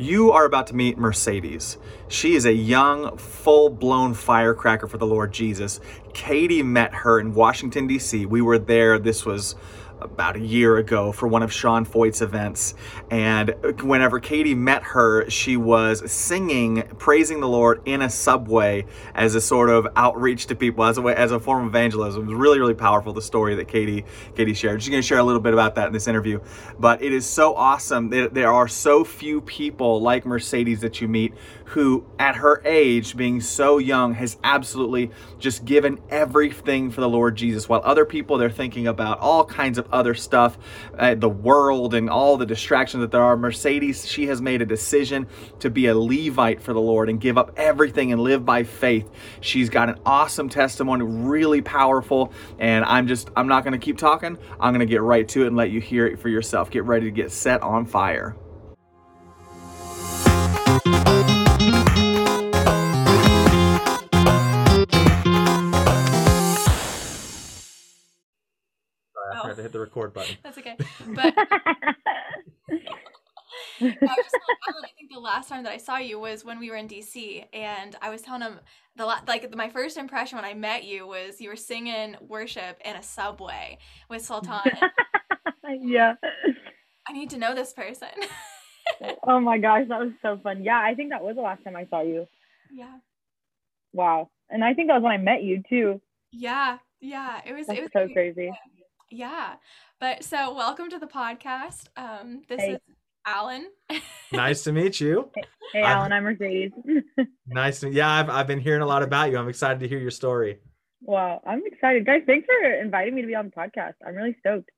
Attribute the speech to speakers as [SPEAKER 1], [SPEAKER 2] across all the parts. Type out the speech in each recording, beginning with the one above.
[SPEAKER 1] You are about to meet Mercedes. She is a young, full blown firecracker for the Lord Jesus. Katie met her in Washington, D.C. We were there. This was about a year ago for one of Sean Feucht's events. And whenever Katie met her, she was singing, praising the Lord in a subway as a sort of outreach to people, as a way, as a form of evangelism. It was really, really powerful. The story that Katie Katie shared. She's going to share a little bit about that in this interview. But it is so awesome. There, there are so few people like Mercedes that you meet who, at her age, being so young, has absolutely just given everything for the Lord Jesus. While other people, they're thinking about all kinds of other stuff, uh, the world, and all the distractions that there are. Mercedes, she has made a decision to be a Levite for the Lord and give up everything and live by faith. She's got an awesome testimony, really powerful. And I'm just, I'm not going to keep talking. I'm going to get right to it and let you hear it for yourself. Get ready to get set on fire. To hit the record button.
[SPEAKER 2] That's okay. But I was just telling Alan, I think the last time that I saw you was when we were in DC, and I was telling him the la- like my first impression when I met you was you were singing worship in a subway with Sultan.
[SPEAKER 3] yeah.
[SPEAKER 2] I need to know this person.
[SPEAKER 3] oh my gosh, that was so fun. Yeah, I think that was the last time I saw you.
[SPEAKER 2] Yeah.
[SPEAKER 3] Wow. And I think that was when I met you too.
[SPEAKER 2] Yeah. Yeah. It was
[SPEAKER 3] That's
[SPEAKER 2] it was
[SPEAKER 3] so crazy.
[SPEAKER 2] Yeah. But so welcome to the podcast. Um this
[SPEAKER 3] Hey.
[SPEAKER 2] is Alan.
[SPEAKER 1] Nice to meet you.
[SPEAKER 3] Hey
[SPEAKER 1] I'm-
[SPEAKER 3] Alan, I'm Mercedes.
[SPEAKER 1] Nice to, yeah, I've, I've been hearing a lot about you. I'm excited to hear your story.
[SPEAKER 3] wow, I'm excited. Guys, thanks for inviting me to be on the podcast. I'm really stoked.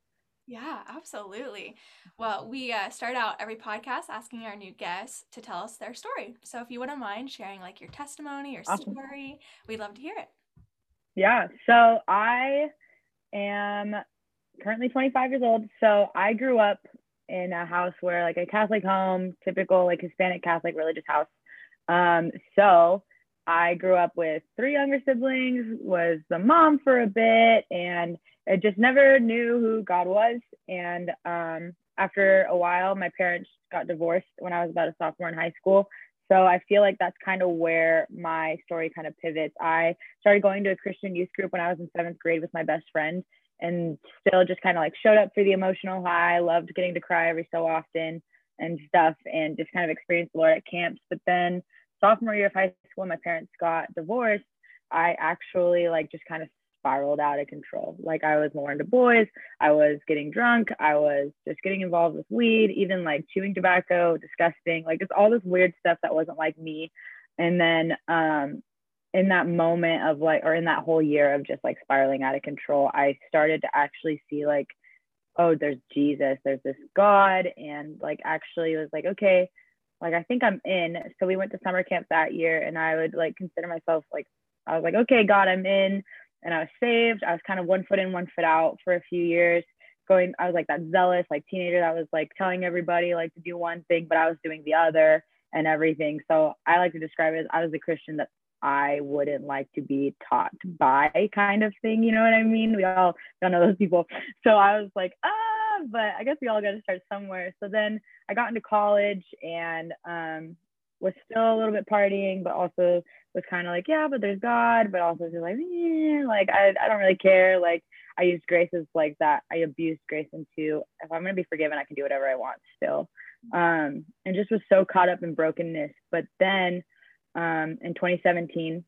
[SPEAKER 2] Yeah, absolutely. Well, we uh, start out every podcast asking our new guests to tell us their story. So if you wouldn't mind sharing like your testimony or
[SPEAKER 3] Awesome.
[SPEAKER 2] story, we'd love to hear it.
[SPEAKER 3] Yeah. So I am currently 25 years old. So I grew up in a house where like a Catholic home, typical like Hispanic Catholic religious house. Um, so I grew up with three younger siblings, was the mom for a bit, and I just never knew who God was. And um, after a while, my parents got divorced when I was about a sophomore in high school. So I feel like that's kind of where my story kind of pivots. I started going to a Christian youth group when I was in seventh grade with my best friend and still just kind of like showed up for the emotional high, loved getting to cry every so often and stuff and just kind of experienced the Lord at camps. But then sophomore year of high school, my parents got divorced, I actually like just kind of spiraled out of control. Like I was more into boys, I was getting drunk, I was just getting involved with weed, even like chewing tobacco, disgusting, like just all this weird stuff that wasn't like me. And then um in that moment of like or in that whole year of just like spiraling out of control, I started to actually see like oh, there's Jesus, there's this God and like actually was like okay, like I think I'm in. So we went to summer camp that year and I would like consider myself like I was like okay, God, I'm in and I was saved. I was kind of one foot in, one foot out for a few years. Going, I was like that zealous, like teenager that was like telling everybody like to do one thing, but I was doing the other and everything. So I like to describe it as I was the Christian that I wouldn't like to be taught by kind of thing. You know what I mean? We all don't know those people. So I was like, ah, but I guess we all got to start somewhere. So then I got into college and um, was still a little bit partying, but also was kind of like, yeah, but there's God, but also just like, eh, like I, I don't really care. Like I used grace as like that. I abused grace into if I'm gonna be forgiven, I can do whatever I want still. Um, and just was so caught up in brokenness. But then um, in 2017,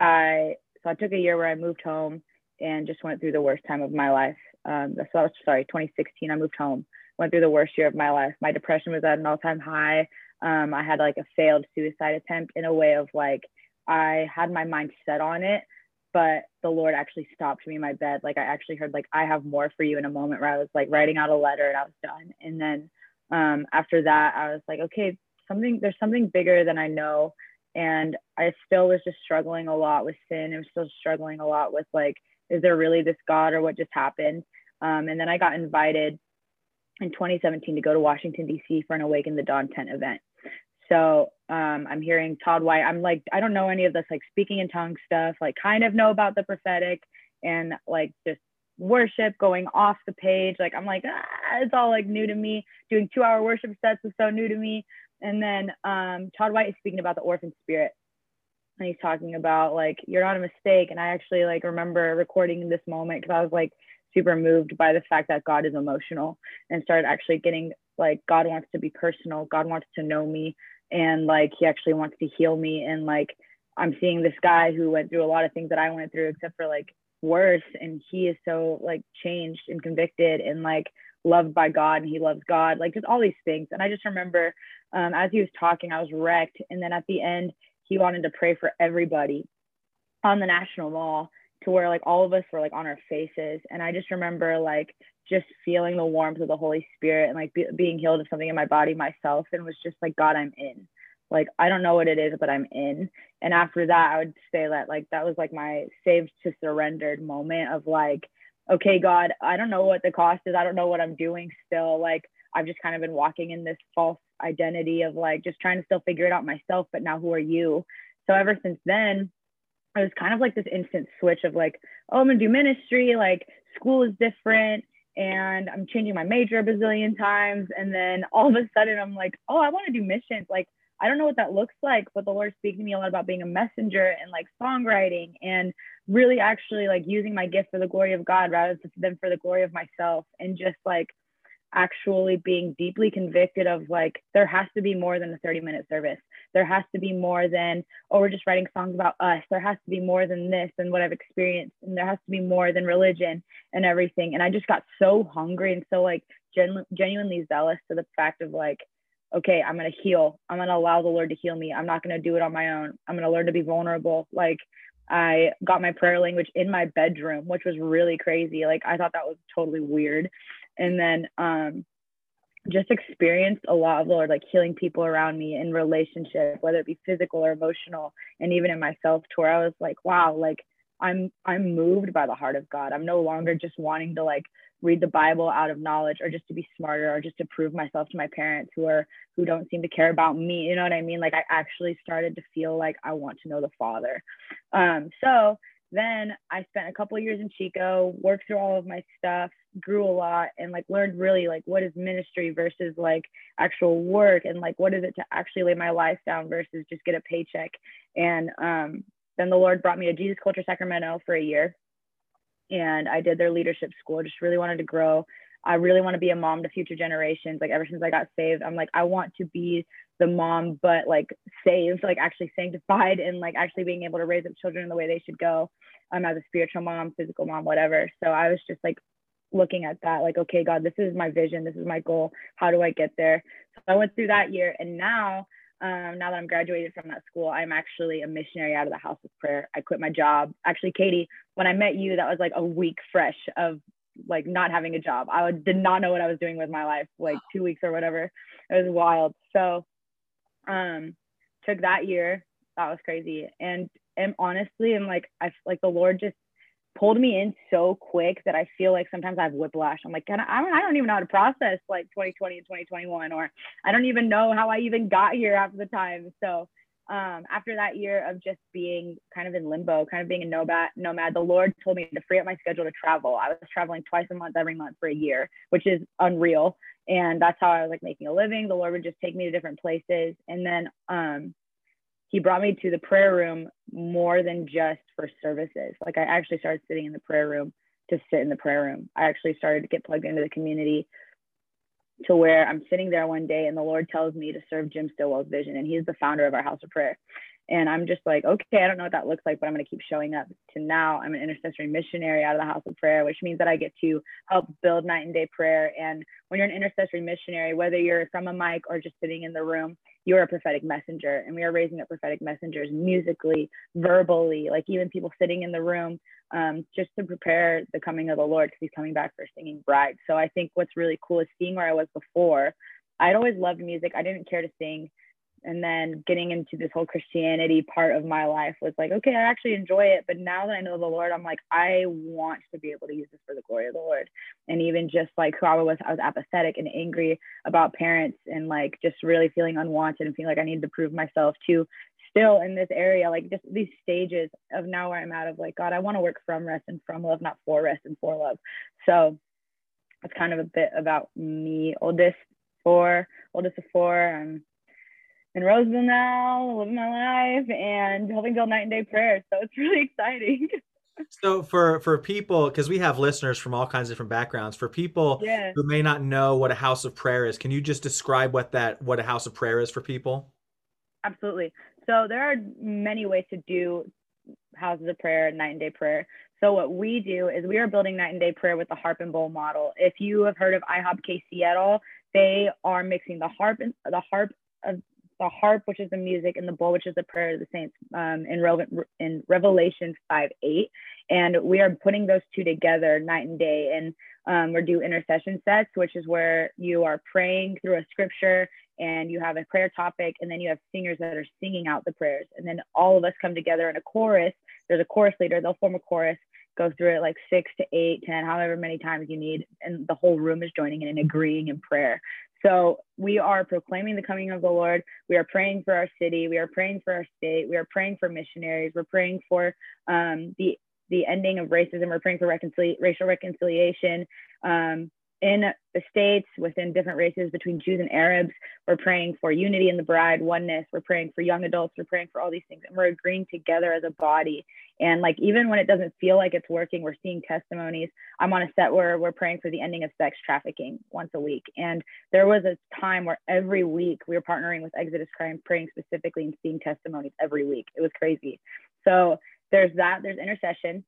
[SPEAKER 3] I so I took a year where I moved home and just went through the worst time of my life. Um, so I was sorry, 2016, I moved home, went through the worst year of my life. My depression was at an all-time high. Um, I had like a failed suicide attempt in a way of like I had my mind set on it, but the Lord actually stopped me in my bed. Like I actually heard like I have more for you in a moment where I was like writing out a letter and I was done. And then um, after that, I was like, okay, something there's something bigger than I know. And I still was just struggling a lot with sin. I was still struggling a lot with like, is there really this God or what just happened? Um, and then I got invited in 2017 to go to Washington D.C. for an Awaken the Dawn tent event. So um, I'm hearing Todd White. I'm like, I don't know any of this like speaking in tongues stuff. Like, kind of know about the prophetic and like just worship going off the page. Like, I'm like, ah, it's all like new to me. Doing two hour worship sets is so new to me. And then um, Todd White is speaking about the orphan spirit. And he's talking about like, you're not a mistake. And I actually like remember recording this moment because I was like super moved by the fact that God is emotional and started actually getting like, God wants to be personal. God wants to know me. And like, he actually wants to heal me. And like, I'm seeing this guy who went through a lot of things that I went through, except for like worse. And he is so like changed and convicted and like loved by God and he loves God, like just all these things. And I just remember um, as he was talking, I was wrecked. And then at the end, he wanted to pray for everybody on the national mall to where like all of us were like on our faces. And I just remember like just feeling the warmth of the Holy Spirit and like be- being healed of something in my body myself and was just like, God, I'm in. Like, I don't know what it is, but I'm in. And after that, I would say that like that was like my saved to surrendered moment of like, okay, God, I don't know what the cost is. I don't know what I'm doing still. Like, I've just kind of been walking in this false identity of like just trying to still figure it out myself. But now, who are you? So, ever since then, it was kind of like this instant switch of like, oh, I'm gonna do ministry. Like, school is different and I'm changing my major a bazillion times. And then all of a sudden, I'm like, oh, I wanna do missions. Like, I don't know what that looks like, but the Lord speaks to me a lot about being a messenger and like songwriting and really actually like using my gift for the glory of God rather than for the glory of myself and just like actually being deeply convicted of like there has to be more than a 30 minute service. There has to be more than oh we're just writing songs about us. There has to be more than this and what i've experienced and there has to be more than religion and everything. And i just got so hungry and so like genu- genuinely zealous to the fact of like okay i'm going to heal. I'm going to allow the lord to heal me. I'm not going to do it on my own. I'm going to learn to be vulnerable. Like I got my prayer language in my bedroom, which was really crazy. Like I thought that was totally weird. And then um just experienced a lot of Lord like healing people around me in relationship, whether it be physical or emotional, and even in myself to where I was like, wow, like I'm I'm moved by the heart of God. I'm no longer just wanting to like read the Bible out of knowledge or just to be smarter or just to prove myself to my parents who are who don't seem to care about me. You know what I mean? Like I actually started to feel like I want to know the Father. Um, so then I spent a couple years in Chico, worked through all of my stuff, grew a lot, and like learned really like what is ministry versus like actual work and like what is it to actually lay my life down versus just get a paycheck. And um, then the Lord brought me to Jesus Culture Sacramento for a year and I did their leadership school. Just really wanted to grow. I really want to be a mom to future generations. Like ever since I got saved, I'm like, I want to be the mom, but like saved, like actually sanctified and like actually being able to raise up children the way they should go. Um, as a spiritual mom, physical mom, whatever. So I was just like looking at that, like, okay, God, this is my vision, this is my goal. How do I get there? So I went through that year and now um, now that I'm graduated from that school, I'm actually a missionary out of the House of Prayer. I quit my job. Actually, Katie, when I met you, that was like a week fresh of like not having a job. I did not know what I was doing with my life, like two weeks or whatever. It was wild. So, um, took that year. That was crazy. And and honestly, and like I like the Lord just pulled me in so quick that I feel like sometimes I have whiplash. I'm like, I, I don't even know how to process like 2020 and 2021, or I don't even know how I even got here half the time. So um, after that year of just being kind of in limbo, kind of being a nomad, nomad, the Lord told me to free up my schedule to travel. I was traveling twice a month, every month for a year, which is unreal. And that's how I was like making a living. The Lord would just take me to different places. And then um, he brought me to the prayer room more than just for services. Like I actually started sitting in the prayer room to sit in the prayer room. I actually started to get plugged into the community to where I'm sitting there one day and the Lord tells me to serve Jim Stillwell's vision. And he's the founder of our house of prayer. And I'm just like, okay, I don't know what that looks like, but I'm going to keep showing up. To now, I'm an intercessory missionary out of the house of prayer, which means that I get to help build night and day prayer. And when you're an intercessory missionary, whether you're from a mic or just sitting in the room, you're a prophetic messenger. And we are raising up prophetic messengers musically, verbally, like even people sitting in the room um, just to prepare the coming of the Lord because he's coming back for singing bride. So I think what's really cool is seeing where I was before. I'd always loved music. I didn't care to sing and then getting into this whole Christianity part of my life was like, okay, I actually enjoy it. But now that I know the Lord, I'm like, I want to be able to use this for the glory of the Lord. And even just like who I was, I was apathetic and angry about parents and like just really feeling unwanted and feeling like I needed to prove myself to still in this area, like just these stages of now where I'm out of like, God, I want to work from rest and from love, not for rest and for love. So it's kind of a bit about me, oldest four, oldest of four. I'm in Roseville now, living my life and helping build night and day prayer. So it's really exciting.
[SPEAKER 1] So for for people, because we have listeners from all kinds of different backgrounds, for people
[SPEAKER 3] yeah.
[SPEAKER 1] who may not know what a house of prayer is, can you just describe what that what a house of prayer is for people?
[SPEAKER 3] Absolutely. So there are many ways to do houses of prayer, and night and day prayer. So what we do is we are building night and day prayer with the harp and bowl model. If you have heard of IHOP KC at all, they are mixing the harp and the harp of the harp, which is the music, and the bowl, which is the prayer of the saints um, in, Re- in Revelation 5 8. And we are putting those two together night and day. And um, we're do intercession sets, which is where you are praying through a scripture and you have a prayer topic, and then you have singers that are singing out the prayers. And then all of us come together in a chorus. There's a chorus leader, they'll form a chorus, go through it like six to eight, ten, however many times you need. And the whole room is joining in and agreeing in prayer. So we are proclaiming the coming of the Lord. We are praying for our city. We are praying for our state. We are praying for missionaries. We're praying for um, the the ending of racism. We're praying for reconcil- racial reconciliation. Um, in the states within different races between Jews and Arabs. We're praying for unity in the bride, oneness. We're praying for young adults. We're praying for all these things. And we're agreeing together as a body. And like, even when it doesn't feel like it's working, we're seeing testimonies. I'm on a set where we're praying for the ending of sex trafficking once a week. And there was a time where every week we were partnering with Exodus Cry, praying specifically and seeing testimonies every week. It was crazy. So there's that, there's intercession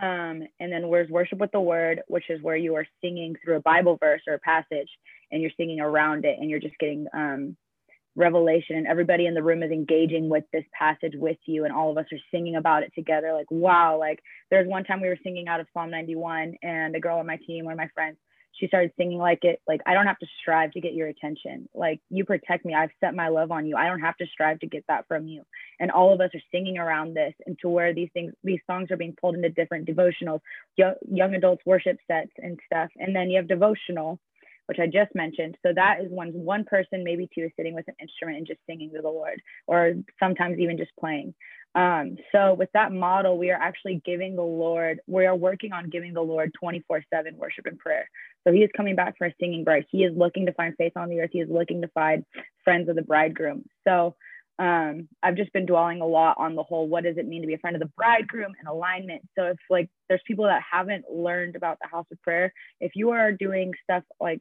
[SPEAKER 3] um, and then where's worship with the word, which is where you are singing through a Bible verse or a passage and you're singing around it and you're just getting um, revelation and everybody in the room is engaging with this passage with you and all of us are singing about it together. Like wow like there's one time we were singing out of psalm 91 and a girl on my team one of my friends she started singing like it like i don't have to strive to get your attention. Like you protect me. I've set my love on you. I don't have to strive to get that from you. And all of us are singing around this and to where these things these songs are being pulled into different devotionals young, young adults worship sets and stuff. And then you have devotional which I just mentioned. So that is when one person, maybe two, is sitting with an instrument and just singing to the Lord, or sometimes even just playing. Um, so with that model, we are actually giving the Lord, we are working on giving the Lord 24 7 worship and prayer. So he is coming back for a singing bride. He is looking to find faith on the earth. He is looking to find friends of the bridegroom. So um, I've just been dwelling a lot on the whole what does it mean to be a friend of the bridegroom and alignment. So if like there's people that haven't learned about the house of prayer, if you are doing stuff like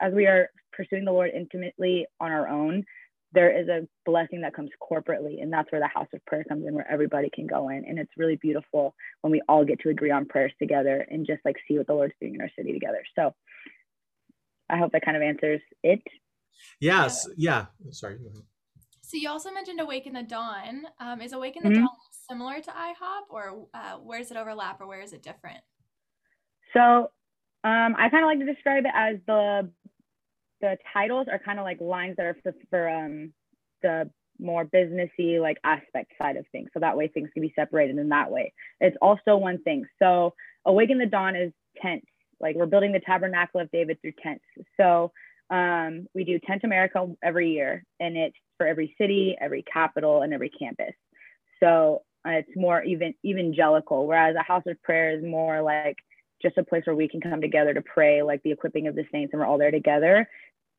[SPEAKER 3] as we are pursuing the Lord intimately on our own, there is a blessing that comes corporately and that's where the house of prayer comes in where everybody can go in. And it's really beautiful when we all get to agree on prayers together and just like see what the lord's doing in our city together. So i hope that kind of answers it.
[SPEAKER 1] Yes. Yeah, yeah. sorry.
[SPEAKER 2] So you also mentioned Awaken the Dawn. Um, is Awaken the mm-hmm. dawn similar to ihop or uh, where does it overlap or where is it different?
[SPEAKER 3] So um, i kind of like to describe it as the the titles are kind of like lines that are for, for um, the more businessy like aspect side of things. So that way things can be separated in that way. It's also one thing. So Awaken the Dawn is tents. Like we're building the tabernacle of David through tents. So um, we do Tent America every year, and it's for every city, every capital, and every campus. So uh, it's more even evangelical, whereas a house of prayer is more like just a place where we can come together to pray, like the equipping of the saints, and we're all there together.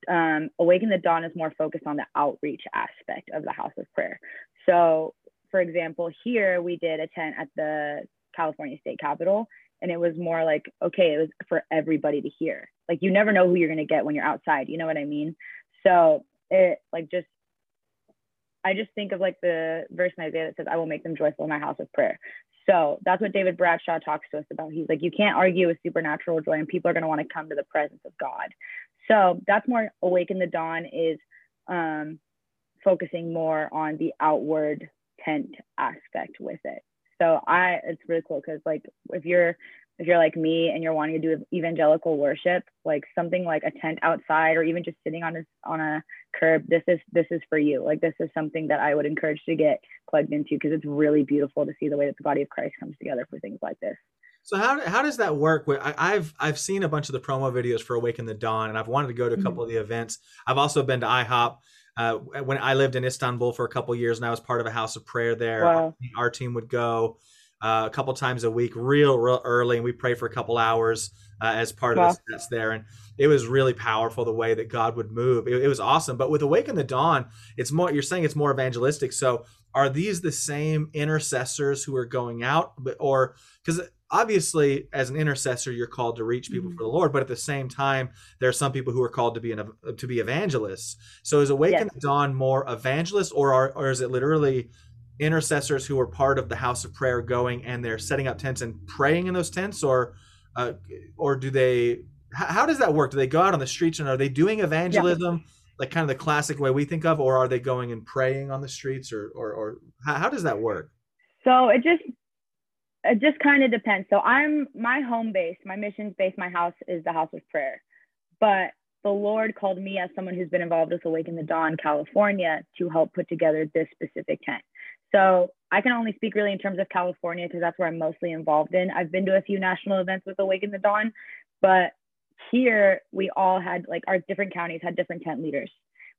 [SPEAKER 3] Um, Awaken the Dawn is more focused on the outreach aspect of the house of prayer. So, for example, here we did a tent at the California State Capitol, and it was more like, okay, it was for everybody to hear. Like, you never know who you're going to get when you're outside. You know what I mean? So, it like just I just think of like the verse in Isaiah that says, I will make them joyful in my house of prayer. So that's what David Bradshaw talks to us about. He's like, you can't argue with supernatural joy, and people are going to want to come to the presence of God. So that's more Awaken the Dawn is um, focusing more on the outward tent aspect with it. So I, it's really cool because like if you're if you're like me and you're wanting to do evangelical worship, like something like a tent outside or even just sitting on a on a curb, this is this is for you. Like this is something that I would encourage to get plugged into because it's really beautiful to see the way that the body of Christ comes together for things like this.
[SPEAKER 1] So how how does that work? With, I, have I've seen a bunch of the promo videos for Awaken the Dawn, and I've wanted to go to a couple mm-hmm. of the events. I've also been to IHOP. Uh, when I lived in Istanbul for a couple years, and I was part of a house of prayer there.
[SPEAKER 3] Wow.
[SPEAKER 1] Our team would go. Uh, a couple times a week, real, real early, and we pray for a couple hours uh, as part
[SPEAKER 3] Wow.
[SPEAKER 1] of the sets there. And it was really powerful the way that God would move. It, it was awesome. But with Awaken the Dawn, it's more. You're saying it's more evangelistic. So are these the same intercessors who are going out, but or because obviously as an intercessor you're called to reach people
[SPEAKER 3] Mhm.
[SPEAKER 1] for the Lord, but at the same time there are some people who are called to be an to be evangelists. So is Awaken
[SPEAKER 3] Yes.
[SPEAKER 1] the Dawn more evangelist or are, or is it literally intercessors who are part of the house of prayer going and they're setting up tents and praying in those tents, or uh, or do they? How does that work? Do they go out on the streets and are they doing evangelism? Like kind of the classic way we think of, or are they going and praying on the streets, or or, or how, how does that work?
[SPEAKER 3] So it just it just kind of depends. So I'm my home base, my missions base, my house is the house of prayer. But the Lord called me as someone who's been involved with Awaken the Dawn California to help put together this specific tent. So I can only speak really in terms of California because that's where I'm mostly involved in. I've been to a few national events with Awaken the Dawn, but here we all had like our different counties had different tent leaders.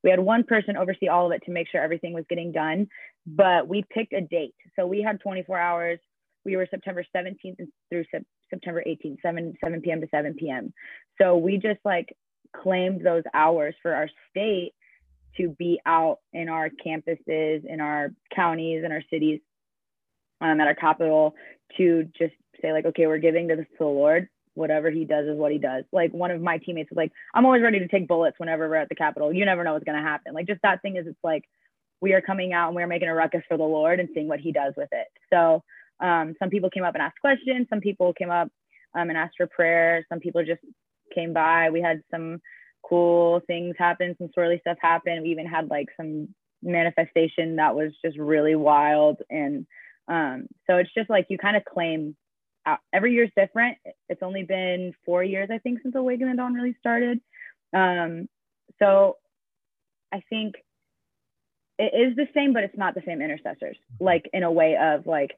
[SPEAKER 3] We had one person oversee all of it to make sure everything was getting done, but we picked a date. So we had 24 hours. We were September 17th through Sep- September 18th, 7 7 p.m. to 7 p.m. So we just like claimed those hours for our state to be out in our campuses, in our counties, in our cities, um, at our capital to just say like, okay, we're giving this to the Lord. Whatever he does is what he does. Like one of my teammates was like, I'm always ready to take bullets whenever we're at the Capitol. You never know what's gonna happen. Like just that thing is, it's like we are coming out and we're making a ruckus for the Lord and seeing what He does with it. So um, some people came up and asked questions. Some people came up um, and asked for prayer. Some people just came by. We had some cool things happen, some swirly stuff happened. We even had like some manifestation that was just really wild. And um, so it's just like you kind of claim out. every year's different. It's only been four years, I think, since Awaken the Dawn really started. Um, so I think it is the same, but it's not the same intercessors. Like in a way of like,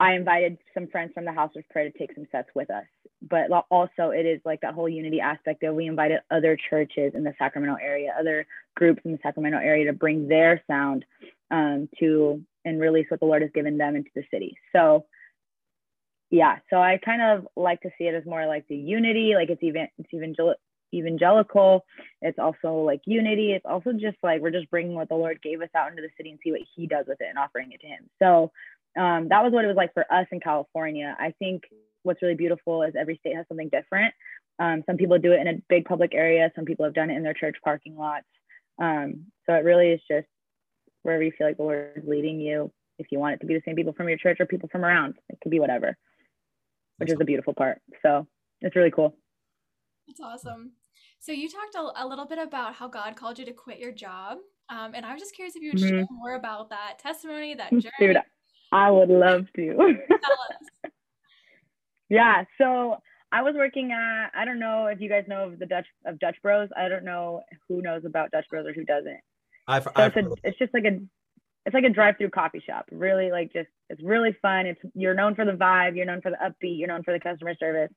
[SPEAKER 3] I invited some friends from the House of Prayer to take some sets with us, but also it is like that whole unity aspect of we invited other churches in the Sacramento area, other groups in the Sacramento area to bring their sound um, to and release what the Lord has given them into the city. So yeah, so I kind of like to see it as more like the unity, like it's even it's evangel- evangelical. It's also like unity. It's also just like we're just bringing what the Lord gave us out into the city and see what He does with it and offering it to Him. So um, that was what it was like for us in California. I think what's really beautiful is every state has something different. Um, some people do it in a big public area. Some people have done it in their church parking lots. Um, so it really is just wherever you feel like the Lord is leading you. If you want it to be the same people from your church or people from around, it could be whatever, which is the beautiful part. So it's really cool.
[SPEAKER 2] That's awesome. So you talked a, a little bit about how God called you to quit your job, um, and I was just curious if you would share more about that testimony, that journey.
[SPEAKER 3] Dude, I would love to. Yeah. So I was working at, I don't know if you guys know of the Dutch of Dutch Bros. I don't know who knows about Dutch Bros or who doesn't.
[SPEAKER 1] I've,
[SPEAKER 3] So
[SPEAKER 1] I've
[SPEAKER 3] it's, a, it's just like a it's like a drive-through coffee shop. Really like just it's really fun. It's you're known for the vibe, you're known for the upbeat, you're known for the customer service.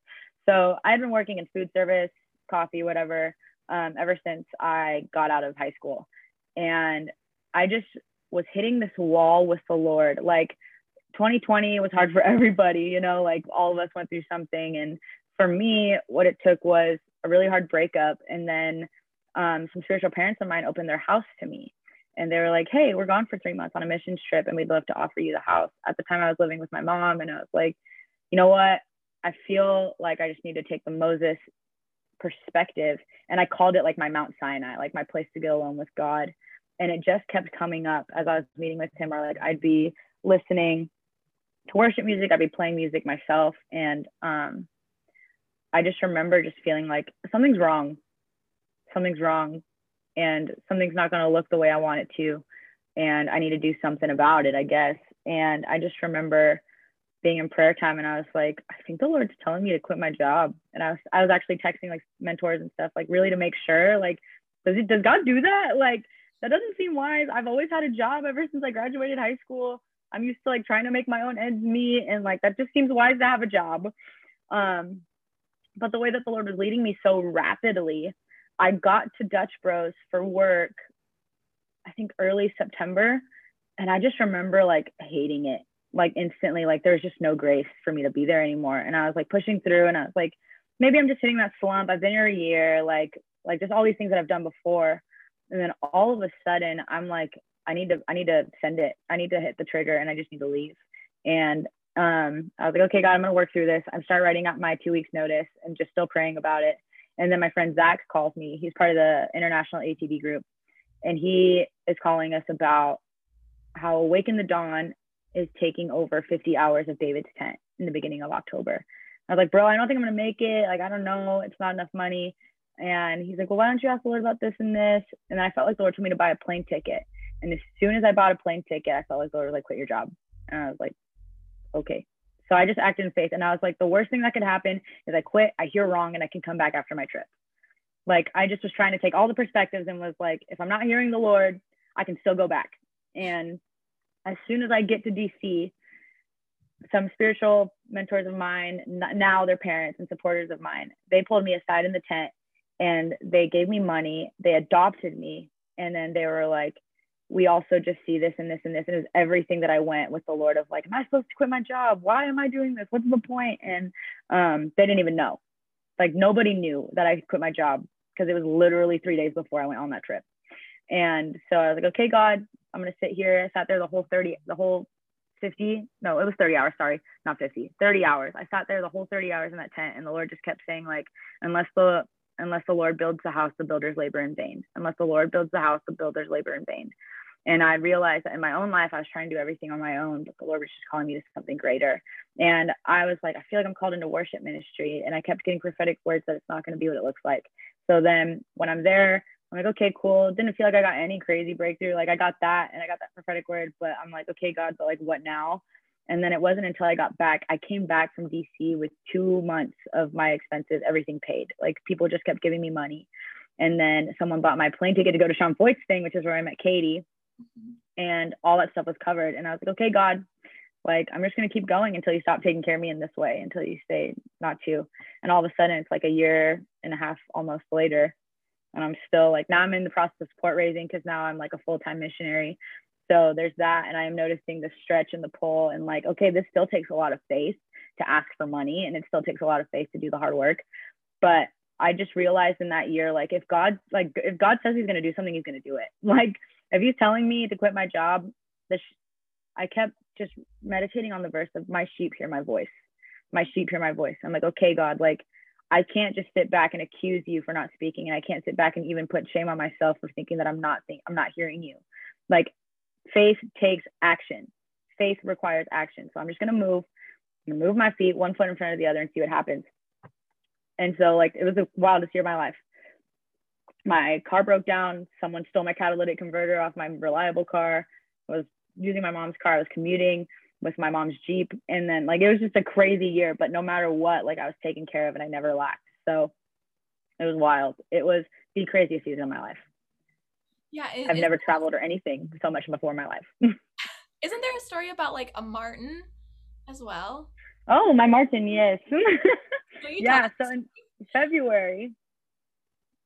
[SPEAKER 3] So I've been working in food service, coffee, whatever, um, ever since I got out of high school. And I just was hitting this wall with the Lord. Like 2020 was hard for everybody, you know, like all of us went through something. And for me, what it took was a really hard breakup. And then um, some spiritual parents of mine opened their house to me and they were like, "Hey, we're gone for three months on a missions trip, and we'd love to offer you the house." At the time, I was living with my mom, and I was like, "You know what? I feel like I just need to take the Moses perspective." And I called it like my Mount Sinai, like my place to get alone with God. And it just kept coming up as I was meeting with him, or like I'd be listening to worship music, I'd be playing music myself, and um, I just remember just feeling like something's wrong, something's wrong and something's not going to look the way I want it to. And I need to do something about it, I guess. And I just remember being in prayer time and I was like, I think the Lord's telling me to quit my job. And I was, I was actually texting like mentors and stuff, like really to make sure, like, does it, does God do that? Like, that doesn't seem wise. I've always had a job ever since I graduated high school. I'm used to like trying to make my own ends meet. And like, that just seems wise to have a job. Um, but the way that the Lord was leading me so rapidly, I got to Dutch Bros for work, I think early September. And I just remember like hating it. like instantly like there's just no grace for me to be there anymore and i was like pushing through and i was like maybe i'm just hitting that slump i've been here a year like like just all these things that i've done before and then all of a sudden i'm like i need to i need to send it i need to hit the trigger and i just need to leave and um i was like okay god i'm gonna work through this i'm start writing out my two weeks notice and just still praying about it and then my friend zach calls me he's part of the international atd group and he is calling us about how awaken the dawn is taking over 50 hours of David's tent in the beginning of October. I was like, bro, I don't think I'm gonna make it. Like, I don't know. It's not enough money. And he's like, well, why don't you ask the Lord about this and this? And then I felt like the Lord told me to buy a plane ticket. And as soon as I bought a plane ticket, I felt like the Lord was like, quit your job. And I was like, okay. So I just acted in faith. And I was like, the worst thing that could happen is I quit, I hear wrong, and I can come back after my trip. Like, I just was trying to take all the perspectives and was like, if I'm not hearing the Lord, I can still go back. And as soon as I get to DC, some spiritual mentors of mine, now they're parents and supporters of mine, they pulled me aside in the tent and they gave me money. They adopted me. And then they were like, we also just see this and this and this. And it was everything that I went with the Lord of like, am I supposed to quit my job? Why am I doing this? What's the point? And um, they didn't even know. Like nobody knew that I quit my job because it was literally three days before I went on that trip. And so I was like, okay, God, I'm gonna sit here. I sat there the whole 30, the whole 50, no, it was 30 hours, sorry, not 50, 30 hours. I sat there the whole 30 hours in that tent and the Lord just kept saying, like, unless the unless the Lord builds the house, the builders labor in vain. Unless the Lord builds the house, the builders labor in vain. And I realized that in my own life, I was trying to do everything on my own, but the Lord was just calling me to something greater. And I was like, I feel like I'm called into worship ministry. And I kept getting prophetic words that it's not going to be what it looks like. So then when I'm there, I'm like, okay, cool. Didn't feel like I got any crazy breakthrough. Like I got that and I got that prophetic word, but I'm like, okay, God, but like what now? And then it wasn't until I got back, I came back from DC with two months of my expenses, everything paid. Like people just kept giving me money. And then someone bought my plane ticket to go to Sean Feucht's thing, which is where I met Katie. And all that stuff was covered. And I was like, okay, God, like I'm just gonna keep going until you stop taking care of me in this way, until you say not to. And all of a sudden it's like a year and a half almost later and I'm still like now I'm in the process of support raising because now I'm like a full time missionary. So there's that, and I am noticing the stretch and the pull, and like, okay, this still takes a lot of faith to ask for money, and it still takes a lot of faith to do the hard work. But I just realized in that year, like, if God, like, if God says He's going to do something, He's going to do it. Like, if He's telling me to quit my job, the sh- I kept just meditating on the verse of "My sheep hear my voice." My sheep hear my voice. I'm like, okay, God, like I can't just sit back and accuse you for not speaking, and I can't sit back and even put shame on myself for thinking that I'm not think I'm not hearing you. Like faith takes action. Faith requires action. So I'm just gonna move. Gonna move my feet one foot in front of the other and see what happens. And so like it was the wildest year of my life. My car broke down. Someone stole my catalytic converter off my reliable car. I was using my mom's car. I was commuting with my mom's Jeep. And then like it was just a crazy year, but no matter what, like I was taken care of and I never lacked. So it was wild. It was the craziest season of my life.
[SPEAKER 2] Yeah. It,
[SPEAKER 3] I've never traveled or anything so much before in my life. isn't
[SPEAKER 2] there a story about like a Martin as well?
[SPEAKER 3] Oh, my Martin, yes. yeah, so in February,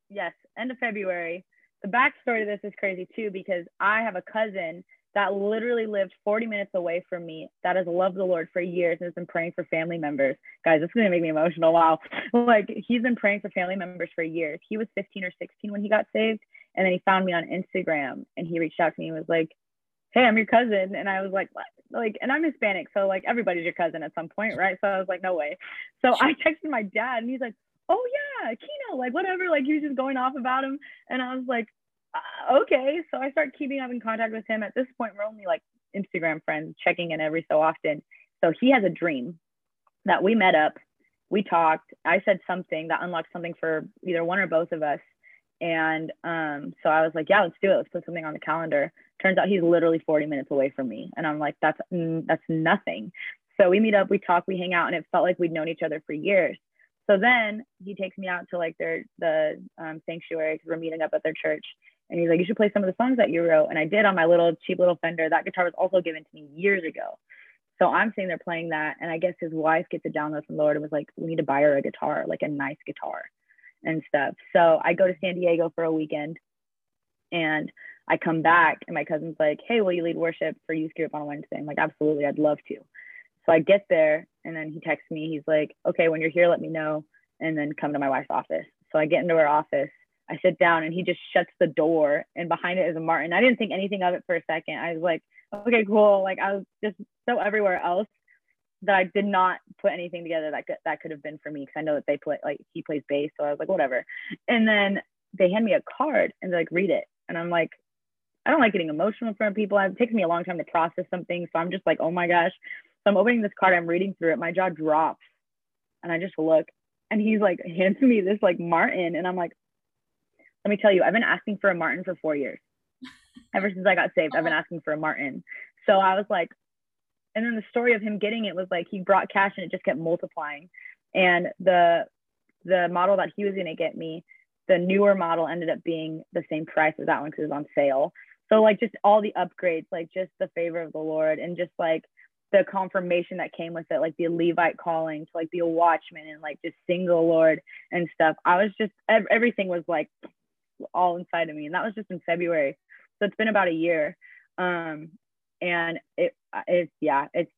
[SPEAKER 3] yes, end of February. The backstory to this is crazy too because I have a cousin that literally lived 40 minutes away from me that has loved the Lord for years and has been praying for family members. Guys, this is gonna make me emotional. Wow. Like he's been praying for family members for years. He was 15 or 16 when he got saved. And then he found me on Instagram and he reached out to me and was like, Hey, I'm your cousin. And I was like, what? Like, and I'm Hispanic. So like everybody's your cousin at some point, right? So I was like, no way. So I texted my dad and he's like, Oh yeah, Kino, like whatever. Like he was just going off about him. And I was like, uh, okay. So I start keeping up in contact with him. At this point, we're only like Instagram friends, checking in every so often. So he has a dream that we met up, we talked. I said something that unlocked something for either one or both of us. And um, so I was like, yeah, let's do it. Let's put something on the calendar. Turns out he's literally 40 minutes away from me. And I'm like, that's, that's nothing. So we meet up, we talk, we hang out, and it felt like we'd known each other for years. So then he takes me out to like their the um, sanctuary because we're meeting up at their church, and he's like, you should play some of the songs that you wrote. And I did on my little cheap little Fender. That guitar was also given to me years ago. So I'm sitting there playing that. And I guess his wife gets a download from Lord and was like, we need to buy her a guitar, like a nice guitar and stuff. So I go to San Diego for a weekend and I come back and my cousin's like, Hey, will you lead worship for youth group on Wednesday? I'm like, Absolutely, I'd love to. So I get there and then he texts me, he's like, Okay, when you're here, let me know and then come to my wife's office. So I get into her office. I sit down and he just shuts the door and behind it is a Martin. I didn't think anything of it for a second. I was like, okay, cool. Like I was just so everywhere else that I did not put anything together that could that could have been for me because I know that they play like he plays bass, so I was like whatever. And then they hand me a card and they're like read it, and I'm like, I don't like getting emotional in front of people. It takes me a long time to process something, so I'm just like, oh my gosh. So I'm opening this card, I'm reading through it, my jaw drops, and I just look, and he's like hands me this like Martin, and I'm like, let me tell you, I've been asking for a Martin for four years. Ever since I got saved, I've been asking for a Martin. So I was like, and then the story of him getting it was like he brought cash and it just kept multiplying. And the the model that he was gonna get me, the newer model ended up being the same price as that one because it was on sale. So like just all the upgrades, like just the favor of the Lord and just like the confirmation that came with it, like the Levite calling to like be a watchman and like just sing the Lord and stuff. I was just everything was like all inside of me, and that was just in February. So it's been about a year. Um, and it it's yeah it's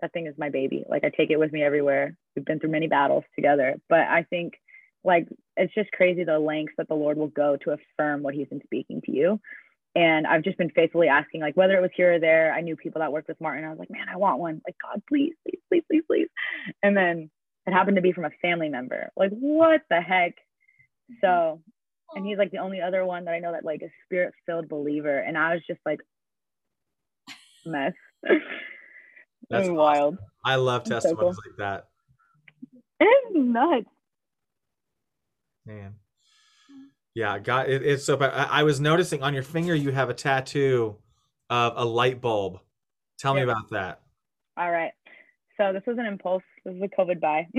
[SPEAKER 3] that thing is my baby. Like i take it with me everywhere. We've been through many battles together. But i think like it's just crazy the lengths that the lord will go to affirm what he's been speaking to you. And i've just been faithfully asking like whether it was here or there i knew people that worked with martin. I was like man i want one. Like god please please please please please. And then it happened to be from a family member. Like what the heck? So and he's like the only other one that i know that like a spirit filled believer. And i was just like mess.
[SPEAKER 1] That's awesome. wild. I love testimonies so cool. like that.
[SPEAKER 3] It's nuts.
[SPEAKER 1] Man. Yeah, God, it, it's so bad. I, I, was noticing on your finger you have a tattoo of a light bulb. Tell yep. me about that.
[SPEAKER 3] All right. So this was an impulse. This was a COVID buy.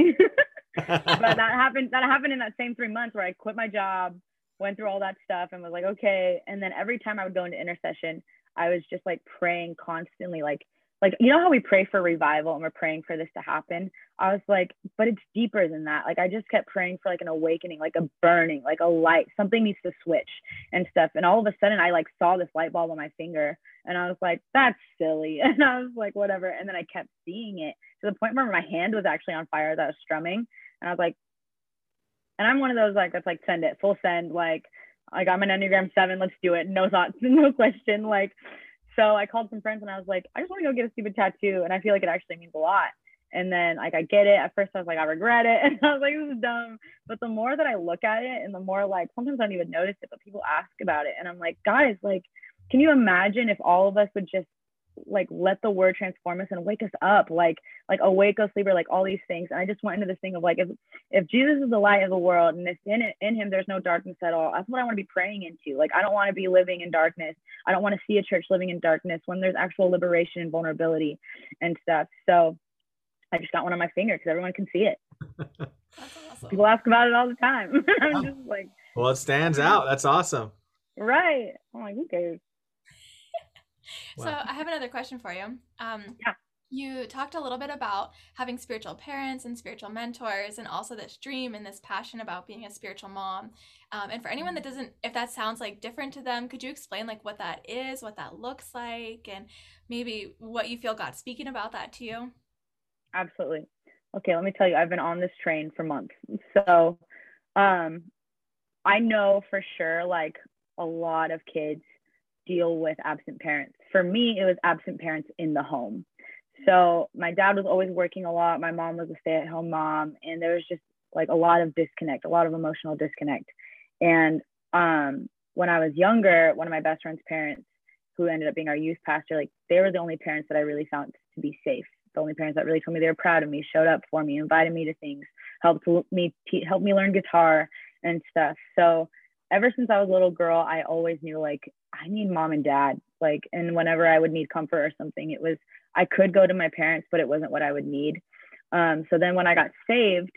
[SPEAKER 3] but that happened that happened in that same three months where I quit my job, went through all that stuff and was like, okay. And then every time I would go into intercession, I was just like praying constantly, like like you know how we pray for revival and we're praying for this to happen. I was like, but it's deeper than that. Like I just kept praying for like an awakening, like a burning, like a light. Something needs to switch and stuff. And all of a sudden, I like saw this light bulb on my finger, and I was like, that's silly. And I was like, whatever. And then I kept seeing it to the point where my hand was actually on fire as I was strumming, and I was like, and I'm one of those like that's like send it full send like like I'm an Enneagram seven, let's do it. No thoughts, no question. Like, so I called some friends and I was like, I just want to go get a stupid tattoo. And I feel like it actually means a lot. And then like I get it. At first I was like, I regret it. And I was like, this is dumb. But the more that I look at it and the more like sometimes I don't even notice it, but people ask about it. And I'm like, guys, like, can you imagine if all of us would just like let the word transform us and wake us up like like awake us sleeper like all these things. And i just went into this thing of like if if jesus is the light of the world and if in in him there's no darkness at all that's what i want to be praying into. Like i don't want to be living in darkness. I don't want to see a church living in darkness when there's actual liberation and vulnerability and stuff. So i just got one on my finger because everyone can see it. Awesome. people ask about it all the time. I'm just like
[SPEAKER 1] well it stands out. That's awesome.
[SPEAKER 3] Right. I'm like who cares
[SPEAKER 2] so I have another question for you. Um, yeah. You talked a little bit about having spiritual parents and spiritual mentors, and also this dream and this passion about being a spiritual mom. Um, and for anyone that doesn't, if that sounds like different to them, could you explain like what that is, what that looks like, and maybe what you feel God speaking about that to you?
[SPEAKER 3] Absolutely. Okay, let me tell you, I've been on this train for months. So, um, I know for sure, like a lot of kids deal with absent parents. For me, it was absent parents in the home. So my dad was always working a lot. My mom was a stay at home mom. And there was just like a lot of disconnect, a lot of emotional disconnect. And um, when I was younger, one of my best friend's parents, who ended up being our youth pastor, like they were the only parents that I really found to be safe. The only parents that really told me they were proud of me, showed up for me, invited me to things, helped me te- helped me learn guitar and stuff. So ever since I was a little girl, I always knew like I need mom and dad. Like, and whenever I would need comfort or something, it was I could go to my parents, but it wasn't what I would need. Um, so then when I got saved,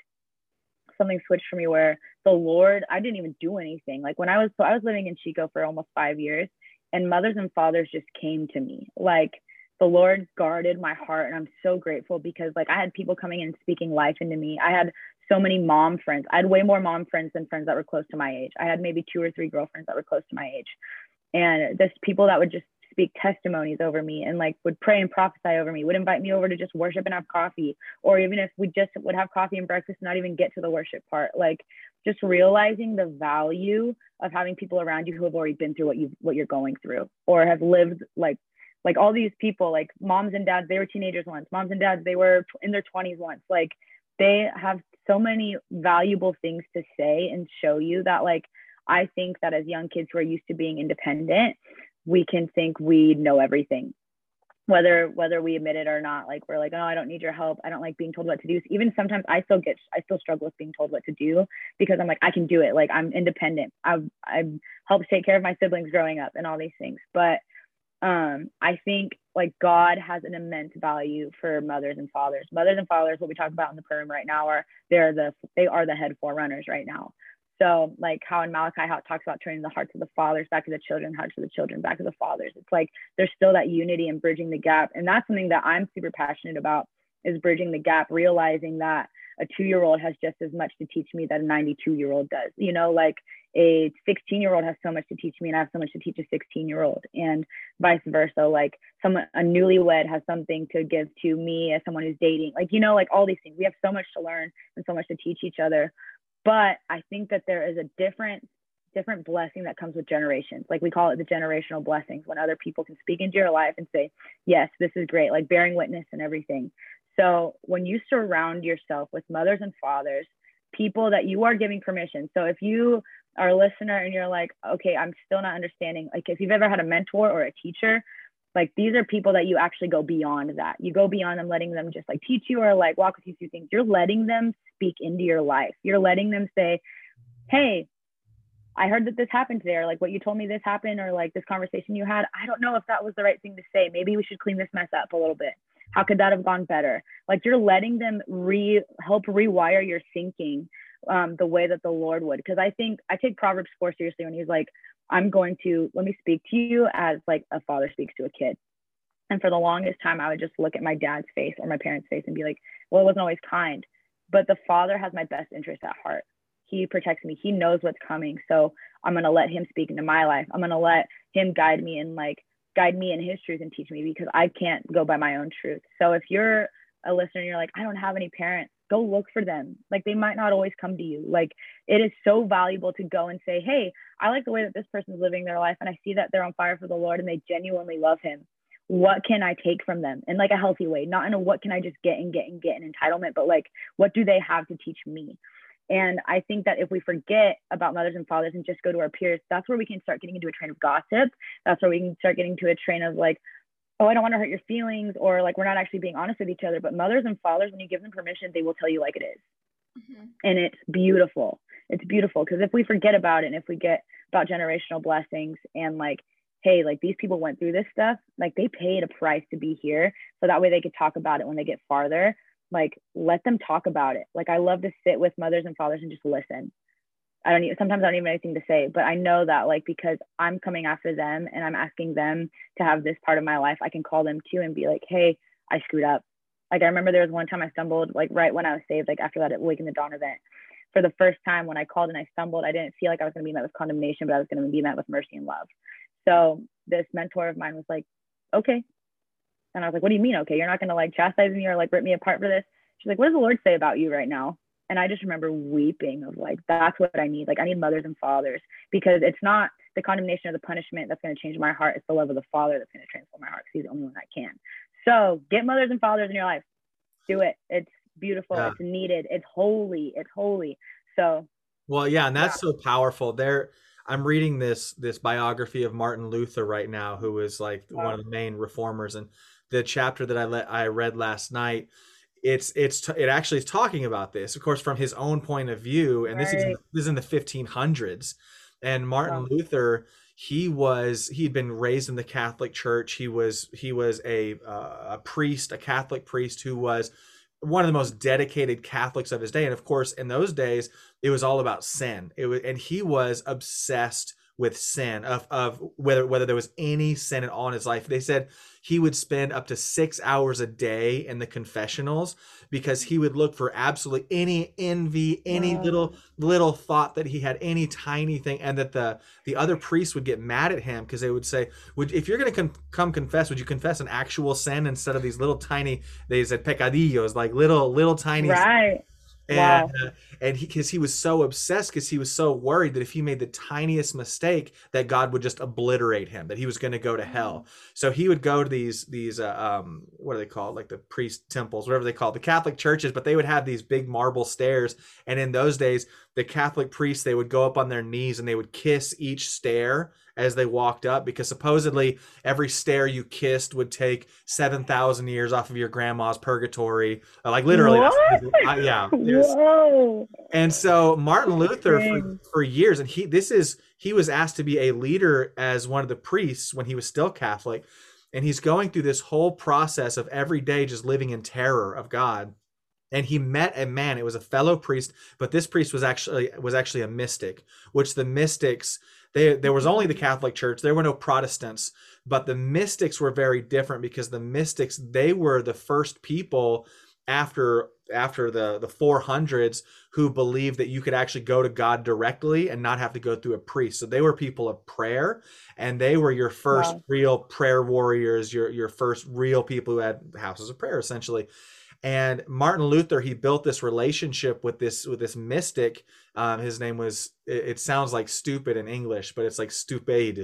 [SPEAKER 3] something switched for me where the Lord, I didn't even do anything. Like when I was so I was living in Chico for almost five years, and mothers and fathers just came to me. Like the Lord guarded my heart, and I'm so grateful because like I had people coming in and speaking life into me. I had so many mom friends. I had way more mom friends than friends that were close to my age. I had maybe two or three girlfriends that were close to my age. and this people that would just speak testimonies over me and like would pray and prophesy over me would invite me over to just worship and have coffee or even if we just would have coffee and breakfast not even get to the worship part like just realizing the value of having people around you who have already been through what you what you're going through or have lived like like all these people like moms and dads they were teenagers once moms and dads they were in their 20s once like they have so many valuable things to say and show you that like i think that as young kids who are used to being independent we can think we know everything. Whether whether we admit it or not like we're like oh i don't need your help. I don't like being told what to do. Even sometimes i still get i still struggle with being told what to do because i'm like i can do it. Like i'm independent. I've i've helped take care of my siblings growing up and all these things. But um i think like god has an immense value for mothers and fathers mothers and fathers what we talk about in the program right now are they're the they are the head forerunners right now so, like how in Malachi, how it talks about turning the hearts of the fathers back to the children, hearts of the children back to the fathers. It's like there's still that unity and bridging the gap. And that's something that I'm super passionate about is bridging the gap, realizing that a two year old has just as much to teach me that a 92 year old does. You know, like a 16 year old has so much to teach me, and I have so much to teach a 16 year old, and vice versa. Like someone, a newlywed has something to give to me as someone who's dating. Like, you know, like all these things. We have so much to learn and so much to teach each other but I think that there is a different different blessing that comes with generations. Like we call it the generational blessings when other people can speak into your life and say, "Yes, this is great," like bearing witness and everything. So when you surround yourself with mothers and fathers, people that you are giving permission. So if you are a listener and you're like, "Okay, I'm still not understanding," like if you've ever had a mentor or a teacher, like these are people that you actually go beyond that. You go beyond them letting them just like teach you or like walk with you through things. You're letting them speak into your life. You're letting them say, Hey, I heard that this happened today, or like what you told me this happened, or like this conversation you had. I don't know if that was the right thing to say. Maybe we should clean this mess up a little bit. How could that have gone better? Like you're letting them re help rewire your thinking um, the way that the Lord would. Because I think I take Proverbs 4 seriously when he's like, I'm going to let me speak to you as like a father speaks to a kid. And for the longest time, I would just look at my dad's face or my parents' face and be like, well, it wasn't always kind but the father has my best interest at heart he protects me he knows what's coming so i'm going to let him speak into my life i'm going to let him guide me and like guide me in his truth and teach me because i can't go by my own truth. So if you're a listener and you're like i don't have any parents go look for them. Like they might not always come to you. Like it is so valuable to go and say hey i like the way that this person's living their life and i see that they're on fire for the lord and they genuinely love him. What can I take from them in like a healthy way, not in a what can I just get and get and get an entitlement, but like what do they have to teach me? And I think that if we forget about mothers and fathers and just go to our peers, that's where we can start getting into a train of gossip. That's where we can start getting to a train of like, oh, I don't want to hurt your feelings, or like we're not actually being honest with each other. But mothers and fathers, when you give them permission, they will tell you like it is. Mm-hmm. And it's beautiful. It's beautiful because if we forget about it and if we get about generational blessings and like hey, like these people went through this stuff, like they paid a price to be here. So that way they could talk about it when they get farther. Like let them talk about it. Like I love to sit with mothers and fathers and just listen. I don't even sometimes I don't even have anything to say, but I know that like because I'm coming after them and I'm asking them to have this part of my life, I can call them too and be like, hey, I screwed up. Like I remember there was one time I stumbled like right when I was saved, like after that Awaken the Dawn event. For the first time when I called and I stumbled, I didn't feel like I was gonna be met with condemnation, but I was gonna be met with mercy and love. So this mentor of mine was like, okay. And I was like, what do you mean? Okay, you're not going to like chastise me or like rip me apart for this. She's like, what does the Lord say about you right now? And I just remember weeping of like, that's what I need. Like, I need mothers and fathers because it's not the condemnation or the punishment that's going to change my heart. It's the love of the Father that's going to transform my heart because He's the only one that can. So get mothers and fathers in your life. Do it. It's beautiful. Yeah. It's needed. It's holy. It's holy. So.
[SPEAKER 1] Well, yeah, and that's yeah. so powerful. There, I'm reading this this biography of Martin Luther right now, who is like wow. one of the main reformers, and the chapter that I let I read last night. It's it's it actually is talking about this, of course, from his own point of view, and right. this is this is in the 1500s. And Martin wow. Luther, he was he'd been raised in the Catholic Church. He was he was a uh, a priest, a Catholic priest who was one of the most dedicated Catholics of his day. And of course, in those days, it was all about sin. It was, and he was obsessed with sin of, of whether whether there was any sin at all in his life they said he would spend up to six hours a day in the confessionals because he would look for absolutely any envy any
[SPEAKER 3] Wow.
[SPEAKER 1] little little thought that he had any tiny thing and that the the other priests would get mad at him because they would say would if you're going to con- come confess would you confess an actual sin instead of these little tiny they said pecadillos like little little tiny
[SPEAKER 3] Right.
[SPEAKER 1] And
[SPEAKER 3] Wow.
[SPEAKER 1] uh, and he because he was so obsessed because he was so worried that if he made the tiniest mistake that God would just obliterate him that he was going to go to hell. So he would go to these these uh, um what are they called like the priest temples whatever they call it, the Catholic churches but they would have these big marble stairs. And in those days the Catholic priests they would go up on their knees and they would kiss each stair as they walked up because supposedly every stair you kissed would take 7,000 years off of your grandma's purgatory. Uh, like literally I- yeah and so Martin Luther for, for years, and he this is he was asked to be a leader as one of the priests when he was still Catholic, and he's going through this whole process of every day just living in terror of God. And he met a man, it was a fellow priest, but this priest was actually was actually a mystic, which the mystics they there was only the Catholic Church, there were no Protestants, but the mystics were very different because the mystics they were the first people after after the the 400s who believed that you could actually go to God directly and not have to go through a priest. So they were people of prayer and they were your first
[SPEAKER 3] Wow.
[SPEAKER 1] real prayer warriors, your your first real people who had houses of prayer essentially. And Martin Luther, he built this relationship with this with this mystic. Um, his name was. It, it sounds like stupid in English, but it's like Staupitz.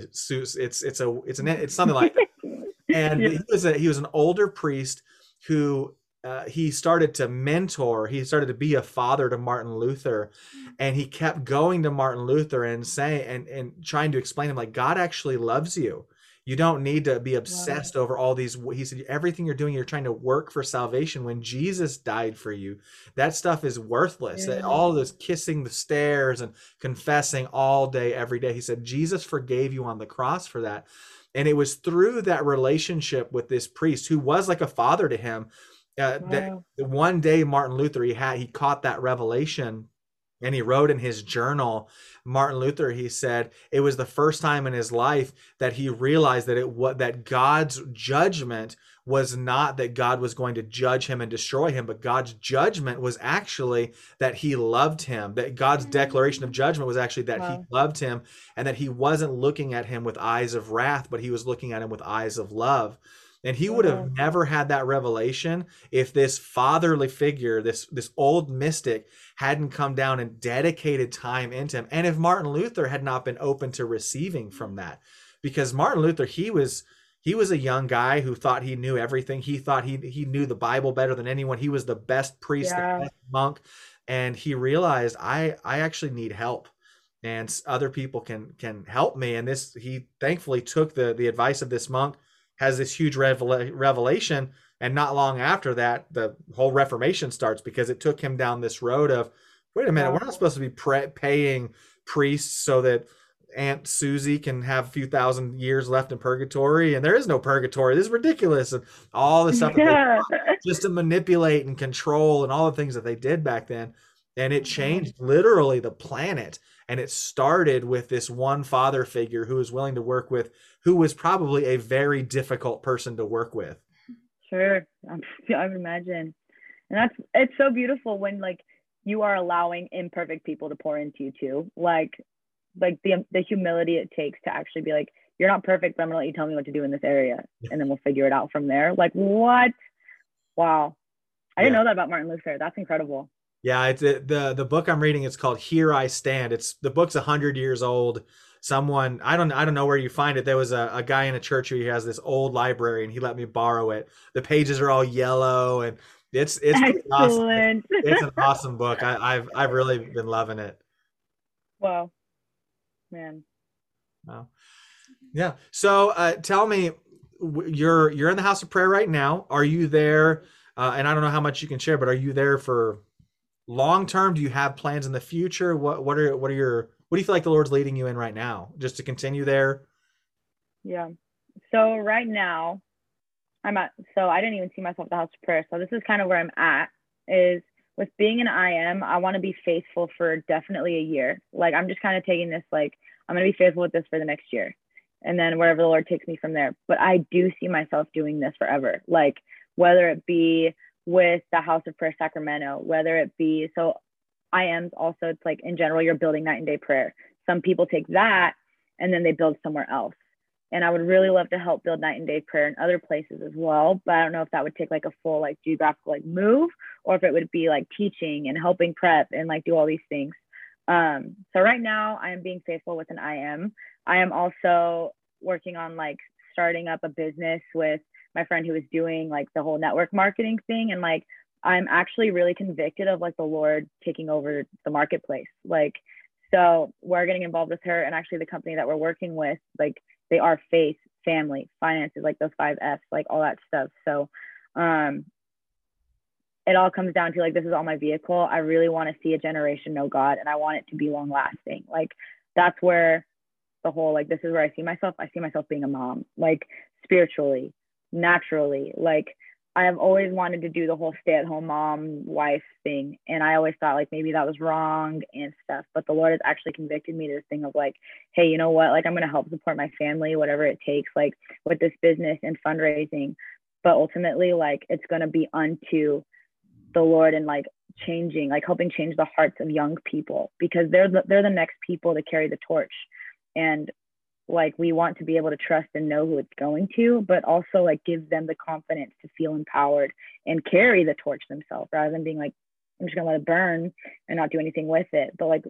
[SPEAKER 1] It's it's a it's an it's something like that. and
[SPEAKER 3] Yeah.
[SPEAKER 1] he was a he was an older priest who uh, he started to mentor he started to be a father to martin luther and he kept going to martin luther and saying and and trying to explain him like god actually loves you you don't need to be obsessed over all these he said everything you're doing you're trying to work for salvation. When jesus died for you that stuff is worthless.
[SPEAKER 3] Yeah.
[SPEAKER 1] all this kissing the stairs and confessing all day every day he said jesus forgave you on the cross for that. And it was through that relationship with this priest who was like a father to him uh, that one day martin luther he had he caught that revelation and he wrote in his journal martin luther he said it was the first time in his life that he realized that it what that god's judgment was not that god was going to judge him and destroy him but god's judgment was actually that he loved him that god's mm-hmm. declaration of judgment was actually that he loved him and that he wasn't looking at him with eyes of wrath but he was looking at him with eyes of love and he would have never had that revelation if this fatherly figure, this this old mystic, hadn't come down and dedicated time into him, and if Martin Luther had not been open to receiving from that, because Martin Luther, he was he was a young guy who thought he knew everything. He thought he he knew the Bible better than anyone. He was the best priest,
[SPEAKER 3] Yeah.
[SPEAKER 1] the best monk, and he realized I I actually need help and other people can can help me and this he thankfully took the the advice of this monk has this huge revela- revelation and not long after that the whole reformation starts because it took him down this road of wait a minute we're not supposed to be pre- paying priests so that aunt susie can have a few thousand years left in purgatory and there is no purgatory this is ridiculous and all the stuff that
[SPEAKER 3] yeah.
[SPEAKER 1] just to manipulate and control and all the things that they did back then. And it mm-hmm. changed literally the planet. And it started with this one father figure who was willing to work with, who was probably a very difficult person to work with.
[SPEAKER 3] Sure, I'm, I would imagine, and that's it's so beautiful when like you are allowing imperfect people to pour into you too. Like, like the the humility it takes to actually be like, you're not perfect, but I'm gonna let you tell me what to do in this area, and then we'll figure it out from there. Like, what? Wow, I didn't know that about Martin Luther. That's incredible.
[SPEAKER 1] Yeah, it's it, the the book I'm reading. It's called Here I Stand. It's the book's hundred years old. Someone I don't I don't know where you find it. There was a, a guy in a church who has this old library, and he let me borrow it. The pages are all yellow, and it's it's awesome. It's an awesome book. I, I've I've really been loving it.
[SPEAKER 3] wow, man.
[SPEAKER 1] Wow. Yeah. So uh, tell me, you're you're in the house of prayer right now. Are you there? Uh, and I don't know how much you can share, but are you there for long term? Do you have plans in the future? What what are what are your what do you feel like the Lord's leading you in right now? Just to continue there?
[SPEAKER 3] Yeah. So right now, I'm at. So I didn't even see myself at the house of prayer. So this is kind of where I'm at. Is with being an IM, I want to be faithful for definitely a year. Like I'm just kind of taking this like I'm going to be faithful with this for the next year. And then wherever the Lord takes me from there. But I do see myself doing this forever. Like whether it be with the House of Prayer Sacramento, whether it be so I am also it's like in general you're building night and day prayer. Some people take that and then they build somewhere else. And I would really love to help build night and day prayer in other places as well. But I don't know if that would take like a full like geographical like move or if it would be like teaching and helping prep and like do all these things. Um, so right now I am being faithful with an IM. I am also working on like starting up a business with my friend who was doing like the whole network marketing thing and like I'm actually really convicted of like the Lord taking over the marketplace. Like so we're getting involved with her and actually the company that we're working with, like they are faith, family, finances, like those five F's, like all that stuff. So um it all comes down to like this is all my vehicle. I really want to see a generation know God and I want it to be long lasting. Like that's where the whole like this is where I see myself. I see myself being a mom, like spiritually, naturally. Like I have always wanted to do the whole stay at home mom wife thing. And I always thought like maybe that was wrong and stuff. But the Lord has actually convicted me to this thing of like, hey, you know what? Like I'm gonna help support my family, whatever it takes, like with this business and fundraising. But ultimately, like it's gonna be unto the Lord and like changing, like helping change the hearts of young people because they're the, they're the next people to carry the torch. And like we want to be able to trust and know who it's going to but also like give them the confidence to feel empowered and carry the torch themselves rather than being like i'm just gonna let it burn and not do anything with it. But like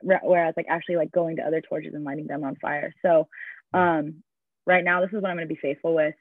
[SPEAKER 3] whereas like actually like going to other torches and lighting them on fire. So um right now this is what i'm gonna be faithful with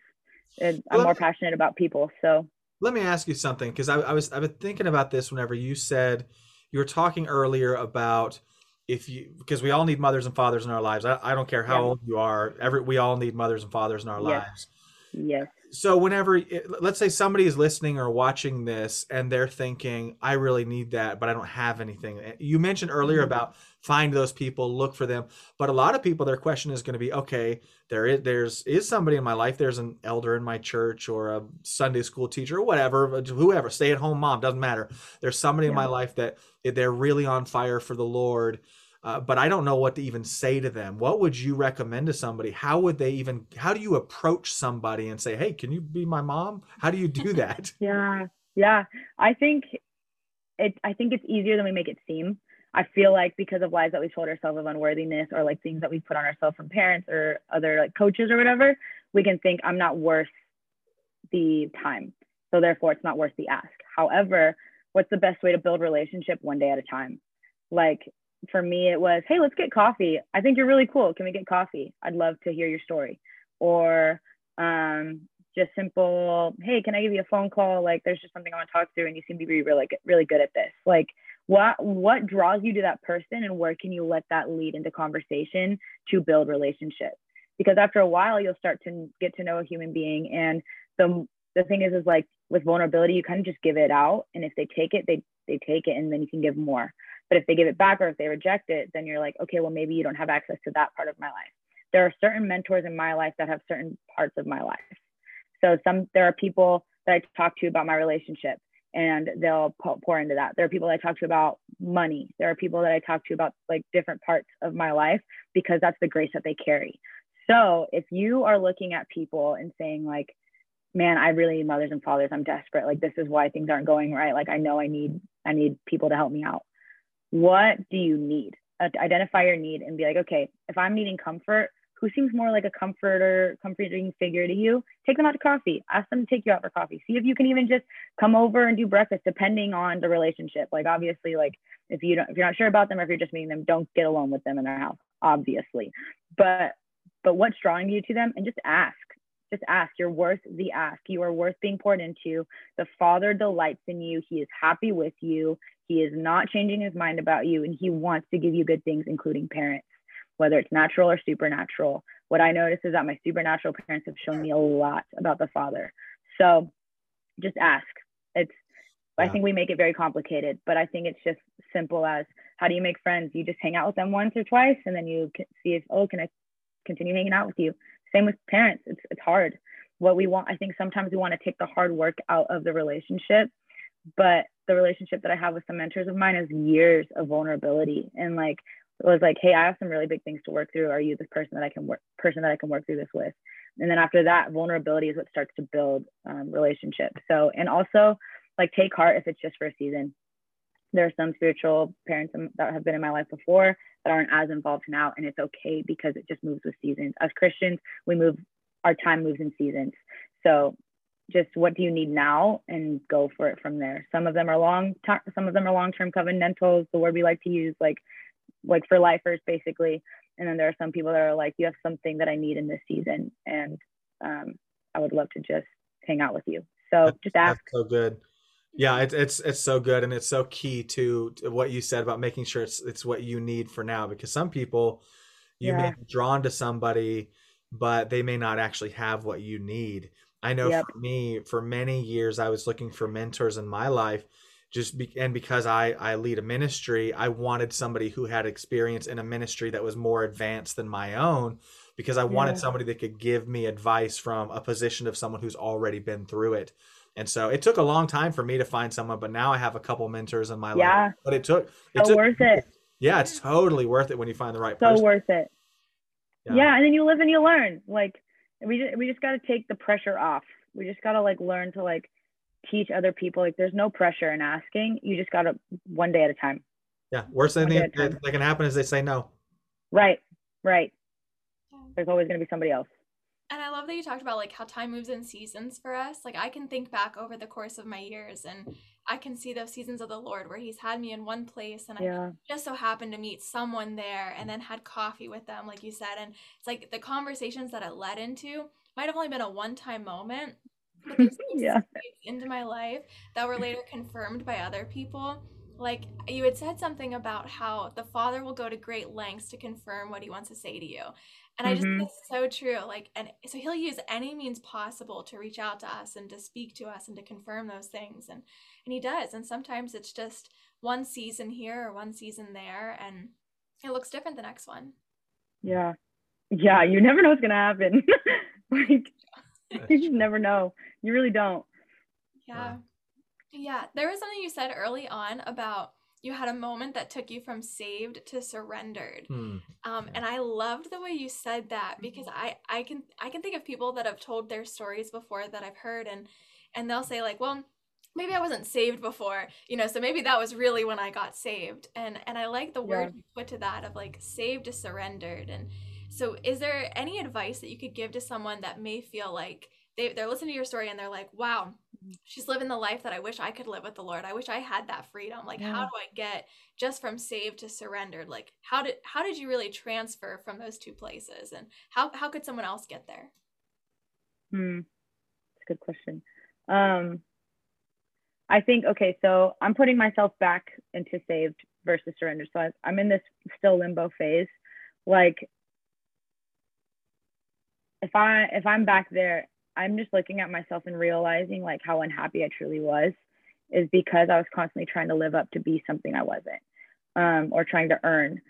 [SPEAKER 3] and i'm more passionate about people so.
[SPEAKER 1] Let me ask you something because I, I was i've been thinking about this whenever you said you were talking earlier about if you because we all need mothers and fathers in our lives. I, I don't care how yeah. old you are. Every we all need mothers and fathers in our yes. lives.
[SPEAKER 3] Yes.
[SPEAKER 1] So whenever let's say somebody is listening or watching this and they're thinking, I really need that, but I don't have anything. Eh, you mentioned earlier mm-hmm. about find those people, look for them. But a lot of people, their question is going to be, okay, there is there's is somebody in my life. There's an elder in my church or a Sunday school teacher or whatever, whoever, stay at home mom, doesn't matter. There's somebody yeah. in my life that they're really on fire for the Lord uh, but I don't know what to even say to them. What would you recommend to somebody? How would they even? How do you approach somebody and say, "Hey, can you be my mom?" How do you do that?
[SPEAKER 3] yeah, yeah. I think it. I think it's easier than we make it seem. I feel like because of lies that we've told ourselves of unworthiness or like things that we put on ourselves from parents or other like coaches or whatever, we can think I'm not worth the time. So therefore it's not worth the ask. However, what's the best way to build relationship one day at a time? Like for me, it was, hey, let's get coffee. I think you're really cool. Can we get coffee? I'd love to hear your story. Or um, just simple, hey, can I give you a phone call? Like, there's just something I want to talk through, and you seem to be really, really good at this. Like, what what draws you to that person, and where can you let that lead into conversation to build relationships Because after a while, you'll start to get to know a human being, and the the thing is, is like with vulnerability, you kind of just give it out, and if they take it, they they take it, and then you can give more. But if they give it back or if they reject it, then you're like, okay, well, maybe you don't have access to that part of my life. There are certain mentors in my life that have certain parts of my life. So some there are people that I talk to about my relationship and they'll pour into that. There are people that I talk to about money. There are people that I talk to about like different parts of my life because that's the grace that they carry. So if you are looking at people and saying like, man, I really need mothers and fathers. I'm desperate. Like this is why things aren't going right. Like I know I need I need people to help me out what do you need? Identify your need and be like, okay, if I'm needing comfort, who seems more like a comforter, comforting figure to you? Take them out to coffee. Ask them to take you out for coffee. See if you can even just come over and do breakfast, depending on the relationship. Like obviously, like if you don't, if you're not sure about them, or if you're just meeting them, don't get alone with them in their house, obviously. But but what's drawing you to them? And just ask. Just ask. You're worth the ask. You are worth being poured into. The Father delights in you. He is happy with you. He is not changing his mind about you, and he wants to give you good things, including parents, whether it's natural or supernatural. What I notice is that my supernatural parents have shown me a lot about the Father. So just ask. It's yeah. I think we make it very complicated, but I think it's just simple as how do you make friends? You just hang out with them once or twice, and then you see if oh, can I continue hanging out with you? Same with parents. It's it's hard. What we want, I think sometimes we want to take the hard work out of the relationship but the relationship that I have with some mentors of mine is years of vulnerability and like was like, hey, I have some really big things to work through. Are you the person that I can work person that I can work through this with? And then after that, vulnerability is what starts to build um, relationships. So and also like take heart if it's just for a season. There are some spiritual parents that have been in my life before that aren't as involved now, and it's okay because it just moves with seasons. As Christians, we move, our time moves in seasons. So just what do you need now and go for it from there. Some of them are long some of them are long term covenantals, the word we like to use, like like for lifers basically. And then there are some people that are like, you have something that I need in this season, and um, I would love to just hang out with you. So
[SPEAKER 1] That's-
[SPEAKER 3] just ask.
[SPEAKER 1] That's so good. Yeah, it's it's it's so good, and it's so key to, to what you said about making sure it's it's what you need for now. Because some people, you may be drawn to somebody, but they may not actually have what you need. I know
[SPEAKER 3] Yep.
[SPEAKER 1] for me, for many years, I was looking for mentors in my life, just be, and because I I lead a ministry, I wanted somebody who had experience in a ministry that was more advanced than my own, because I wanted
[SPEAKER 3] Yeah.
[SPEAKER 1] somebody that could give me advice from a position of someone who's already been through it. And so it took a long time for me to find someone, but now I have a couple mentors in my life.
[SPEAKER 3] Yeah.
[SPEAKER 1] But it took it
[SPEAKER 3] So
[SPEAKER 1] took
[SPEAKER 3] worth it.
[SPEAKER 1] Yeah, it's totally worth it when you find the right
[SPEAKER 3] So
[SPEAKER 1] person.
[SPEAKER 3] worth it.
[SPEAKER 1] Yeah.
[SPEAKER 3] Yeah. and then you live and you learn. Like we just we just got to take the pressure off. We just got to like learn to like teach other people. Like there's no pressure in asking. You just got to one day at a time.
[SPEAKER 1] Yeah. Worst thing that, that can happen is they say no.
[SPEAKER 3] Right. Right. There's always gonna be somebody else.
[SPEAKER 2] And I love that you talked about like how time moves in seasons for us. Like I can think back over the course of my years and I can see those seasons of the Lord where he's had me in one place and I just so happened to meet someone there and then had coffee with them like you said and it's like the conversations that it led into might have only been a one-time moment but there's things
[SPEAKER 3] Yeah.
[SPEAKER 2] into my life that were later confirmed by other people like you had said something about how the father will go to great lengths to confirm what he wants to say to you and i just think
[SPEAKER 3] Mhm.
[SPEAKER 2] that's so true like and so he'll use any means possible to reach out to us and to speak to us and to confirm those things and and he does and sometimes it's just one season here or one season there and it looks different the next one
[SPEAKER 3] Yeah. Yeah. You never know what's gonna happen. like you just never know. You really don't.
[SPEAKER 2] yeah. Yeah. There was something you said early on about you had a moment that took you from saved to surrendered.
[SPEAKER 1] Hmm.
[SPEAKER 2] um, and I loved the way you said that because I I can I can think of people that have told their stories before that I've heard and and they'll say like well maybe I wasn't saved before you know so maybe that was really when I got saved. And and I like the word you put to that of like saved to surrendered and so is there any advice that you could give to someone that may feel like they, they're listening to your story and they're like wow she's living the life that I wish I could live with the Lord I wish I had that freedom like how do I get just from saved to surrendered like how did how did you really transfer from those two places and how how could someone else get there
[SPEAKER 3] Hmm. That's a good question. Um, I think okay, so I'm putting myself back into saved versus surrender. So I, I'm in this still limbo phase. Like, if I if I'm back there, I'm just looking at myself and realizing like how unhappy I truly was, is because I was constantly trying to live up to be something I wasn't, um, or trying to earn.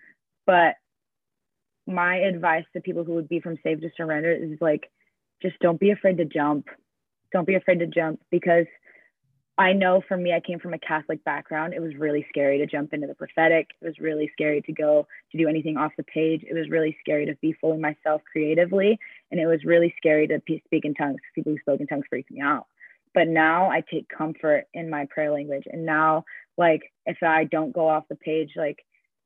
[SPEAKER 3] But my advice to people who would be from saved to surrender is like just don't be afraid to jump. Don't be afraid to jump because I know for me, I came from a Catholic background. It was really scary to jump into the prophetic. It was really scary to go to do anything off the page. It was really scary to be fully myself creatively. And it was really scary to pe- speak in tongues. People who spoke in tongues freaked me out. But now I take comfort in my prayer language. And now, like, if I don't go off the page, like,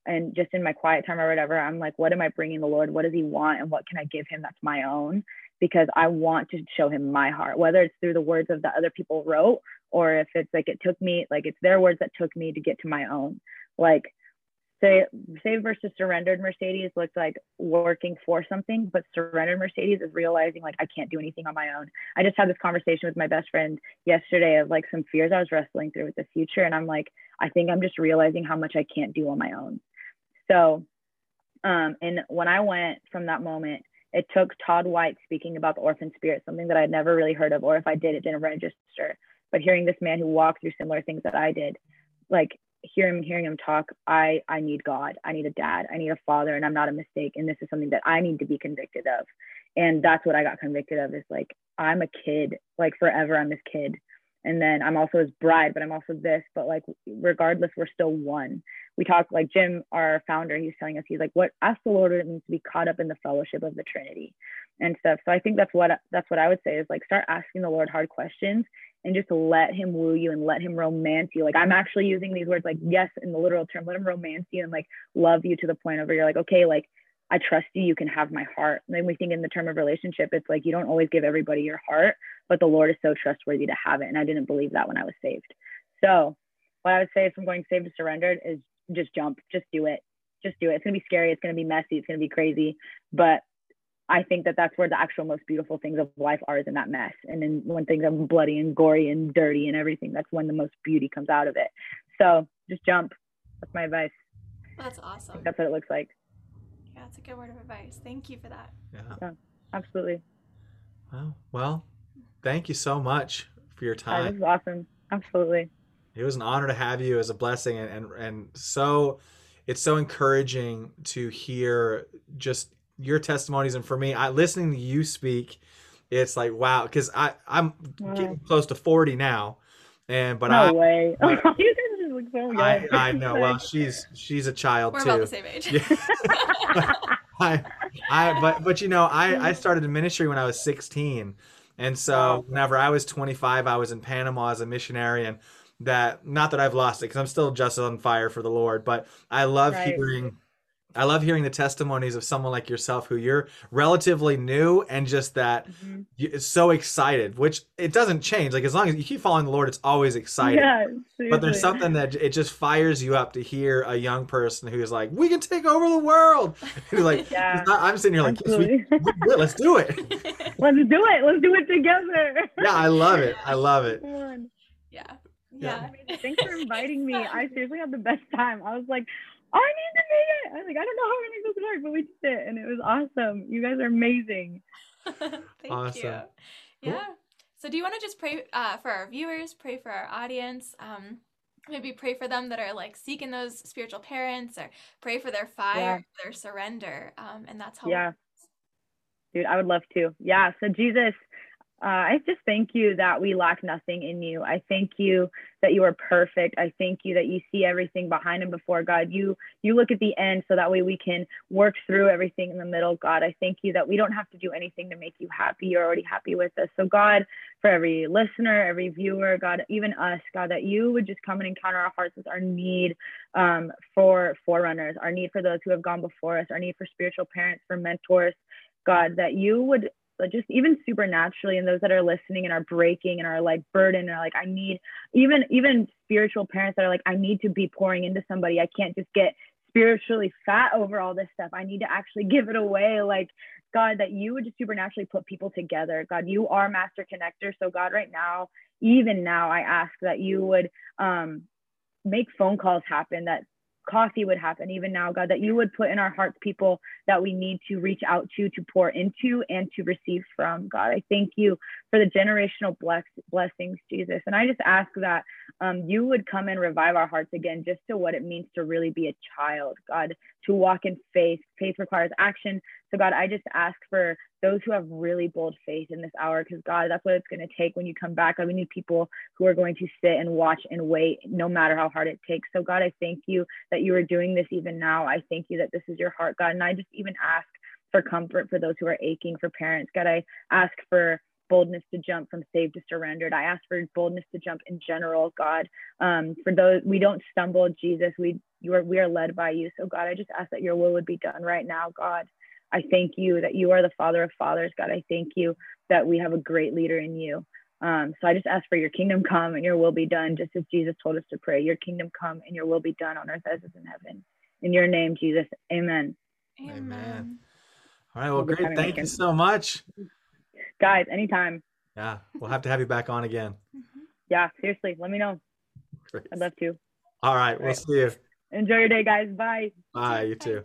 [SPEAKER 3] and just in my quiet time or whatever, I'm like, what am I bringing the Lord? What does He want? And what can I give Him that's my own? Because I want to show Him my heart, whether it's through the words of the other people wrote or if it's like it took me, like it's their words that took me to get to my own. Like, say, save versus surrendered Mercedes looks like working for something, but surrendered Mercedes is realizing like I can't do anything on my own. I just had this conversation with my best friend yesterday of like some fears I was wrestling through with the future. And I'm like, I think I'm just realizing how much I can't do on my own. So, um, and when I went from that moment, it took Todd White speaking about the orphan spirit, something that I'd never really heard of, or if I did, it didn't register. But hearing this man who walked through similar things that I did, like hearing him, hearing him talk, I I need God, I need a dad, I need a father, and I'm not a mistake. And this is something that I need to be convicted of. And that's what I got convicted of is like I'm a kid, like forever I'm this kid. And then I'm also his bride, but I'm also this. But like regardless, we're still one. We talk like Jim, our founder, he's telling us, he's like, what ask the Lord it means to be caught up in the fellowship of the Trinity and stuff. So I think that's what that's what I would say is like start asking the Lord hard questions and just let him woo you and let him romance you. Like I'm actually using these words like yes in the literal term, let him romance you and like love you to the point where you're like, okay, like I trust you, you can have my heart. And then we think in the term of relationship, it's like you don't always give everybody your heart, but the Lord is so trustworthy to have it. And I didn't believe that when I was saved. So what I would say from going saved to surrendered is just jump, just do it. Just do it. It's gonna be scary, it's gonna be messy, it's gonna be crazy, but I think that that's where the actual most beautiful things of life are is in that mess. And then when things are bloody and gory and dirty and everything, that's when the most beauty comes out of it. So just jump. That's my advice.
[SPEAKER 2] That's awesome.
[SPEAKER 3] That's what it looks like.
[SPEAKER 2] Yeah, it's a good word of advice. Thank you for that.
[SPEAKER 1] Yeah.
[SPEAKER 3] Absolutely.
[SPEAKER 1] Well, well, thank you so much for your time.
[SPEAKER 3] That was awesome. Absolutely.
[SPEAKER 1] It was an honor to have you as a blessing and, and and so it's so encouraging to hear just your testimonies and for me, I listening to you speak, it's like wow, because I I'm
[SPEAKER 3] Wow.
[SPEAKER 1] getting close to 40 now. And but
[SPEAKER 3] no
[SPEAKER 1] I
[SPEAKER 3] way.
[SPEAKER 1] I-
[SPEAKER 3] you guys just look so young.
[SPEAKER 1] I, I know. Well, she's she's a child
[SPEAKER 2] We're
[SPEAKER 1] too.
[SPEAKER 2] about the same age.
[SPEAKER 1] Yeah. I, I, but but you know, I I started in ministry when I was 16, and so whenever I was 25, I was in Panama as a missionary, and that not that I've lost it because I'm still just on fire for the Lord, but I love
[SPEAKER 3] Right.
[SPEAKER 1] hearing. I love hearing the testimonies of someone like yourself who you're relatively new and just that
[SPEAKER 3] Mhm.
[SPEAKER 1] you- so excited, which it doesn't change. Like as long as you keep following the Lord, it's always exciting.
[SPEAKER 3] Yeah,
[SPEAKER 1] But there's something that it just fires you up to hear a young person who's like, "We can take over the world." Who's like,
[SPEAKER 3] Yeah,
[SPEAKER 1] I'm sitting here like, yes, we,
[SPEAKER 3] Absolutely.
[SPEAKER 1] we let's do it.
[SPEAKER 3] Let's do it. Let's do it together.
[SPEAKER 1] Yeah, I love it. I love it.
[SPEAKER 2] Yeah.
[SPEAKER 1] Yeah.
[SPEAKER 2] Yeah.
[SPEAKER 3] Thanks for inviting me. I seriously had the best time. I was like, I need to make it. I was like, I don't know how we're gonna make this work, but we did it, and it was awesome. You guys are amazing.
[SPEAKER 2] Thank
[SPEAKER 1] Awesome.
[SPEAKER 2] you. Yeah. So do you want to just pray uh, for our viewers, pray for our audience? Um, maybe pray for them that are like seeking those spiritual parents or pray for their fire, their surrender. Um, and that's how
[SPEAKER 3] Yeah. Dude, I would love to. Yeah. So, Jesus, uh, I just thank you that we lack nothing in you. I thank you that you are perfect. I thank you that you see everything behind and before God. You you look at the end so that way we can work through everything in the middle. God, I thank you that we don't have to do anything to make you happy. You're already happy with us. So God, for every listener, every viewer, God, even us, God, that you would just come and encounter our hearts with our need um, for forerunners, our need for those who have gone before us, our need for spiritual parents, for mentors, God, that you would uh, just even supernaturally and those that are listening and are breaking and are like burdened are like i need even even spiritual parents that are like i need to be pouring into somebody. I can't just get spiritually fat over all this stuff. I need to actually give it away. Like god that you would just supernaturally put people together. God you are master connector. So god right now even now i ask that you would um make phone calls happen that coffee would happen even now god that you would put in our hearts people that we need to reach out to to pour into and to receive from god. I thank you for the generational bless- blessings jesus. And i just ask that um, you would come and revive our hearts again just to what it means to really be a child god to walk in faith faith requires action. So god i just ask for those who have really bold faith in this hour because god that's what it's going to take when you come back. God we need people who are going to sit and watch and wait no matter how hard it takes. So god i thank you that you are doing this even now. I thank you that this is your heart god. And i just even ask for comfort for those who are aching for parents. God i ask for boldness to jump from saved to surrendered i ask for boldness to jump in general god um, for those we don't stumble jesus we you are we are led by you so god i just ask that your will would be done right now god I thank you that you are the Father of fathers, God. I thank you that we have a great leader in you. Um, so I just ask for your kingdom come and your will be done, just as Jesus told us to pray. Your kingdom come and your will be done on earth as it is in heaven. In your name, Jesus. Amen.
[SPEAKER 2] Amen.
[SPEAKER 1] Amen. All right. Well,
[SPEAKER 3] We'll
[SPEAKER 1] great. Thank you so much.
[SPEAKER 3] Guys, anytime.
[SPEAKER 1] Yeah, we'll have to have you back on again.
[SPEAKER 2] Mhm.
[SPEAKER 3] Yeah, seriously, let me know.
[SPEAKER 1] Great.
[SPEAKER 3] I'd love to.
[SPEAKER 1] All right. We'll
[SPEAKER 3] Right.
[SPEAKER 1] see you.
[SPEAKER 3] Enjoy your day, guys. Bye.
[SPEAKER 1] Bye. You too.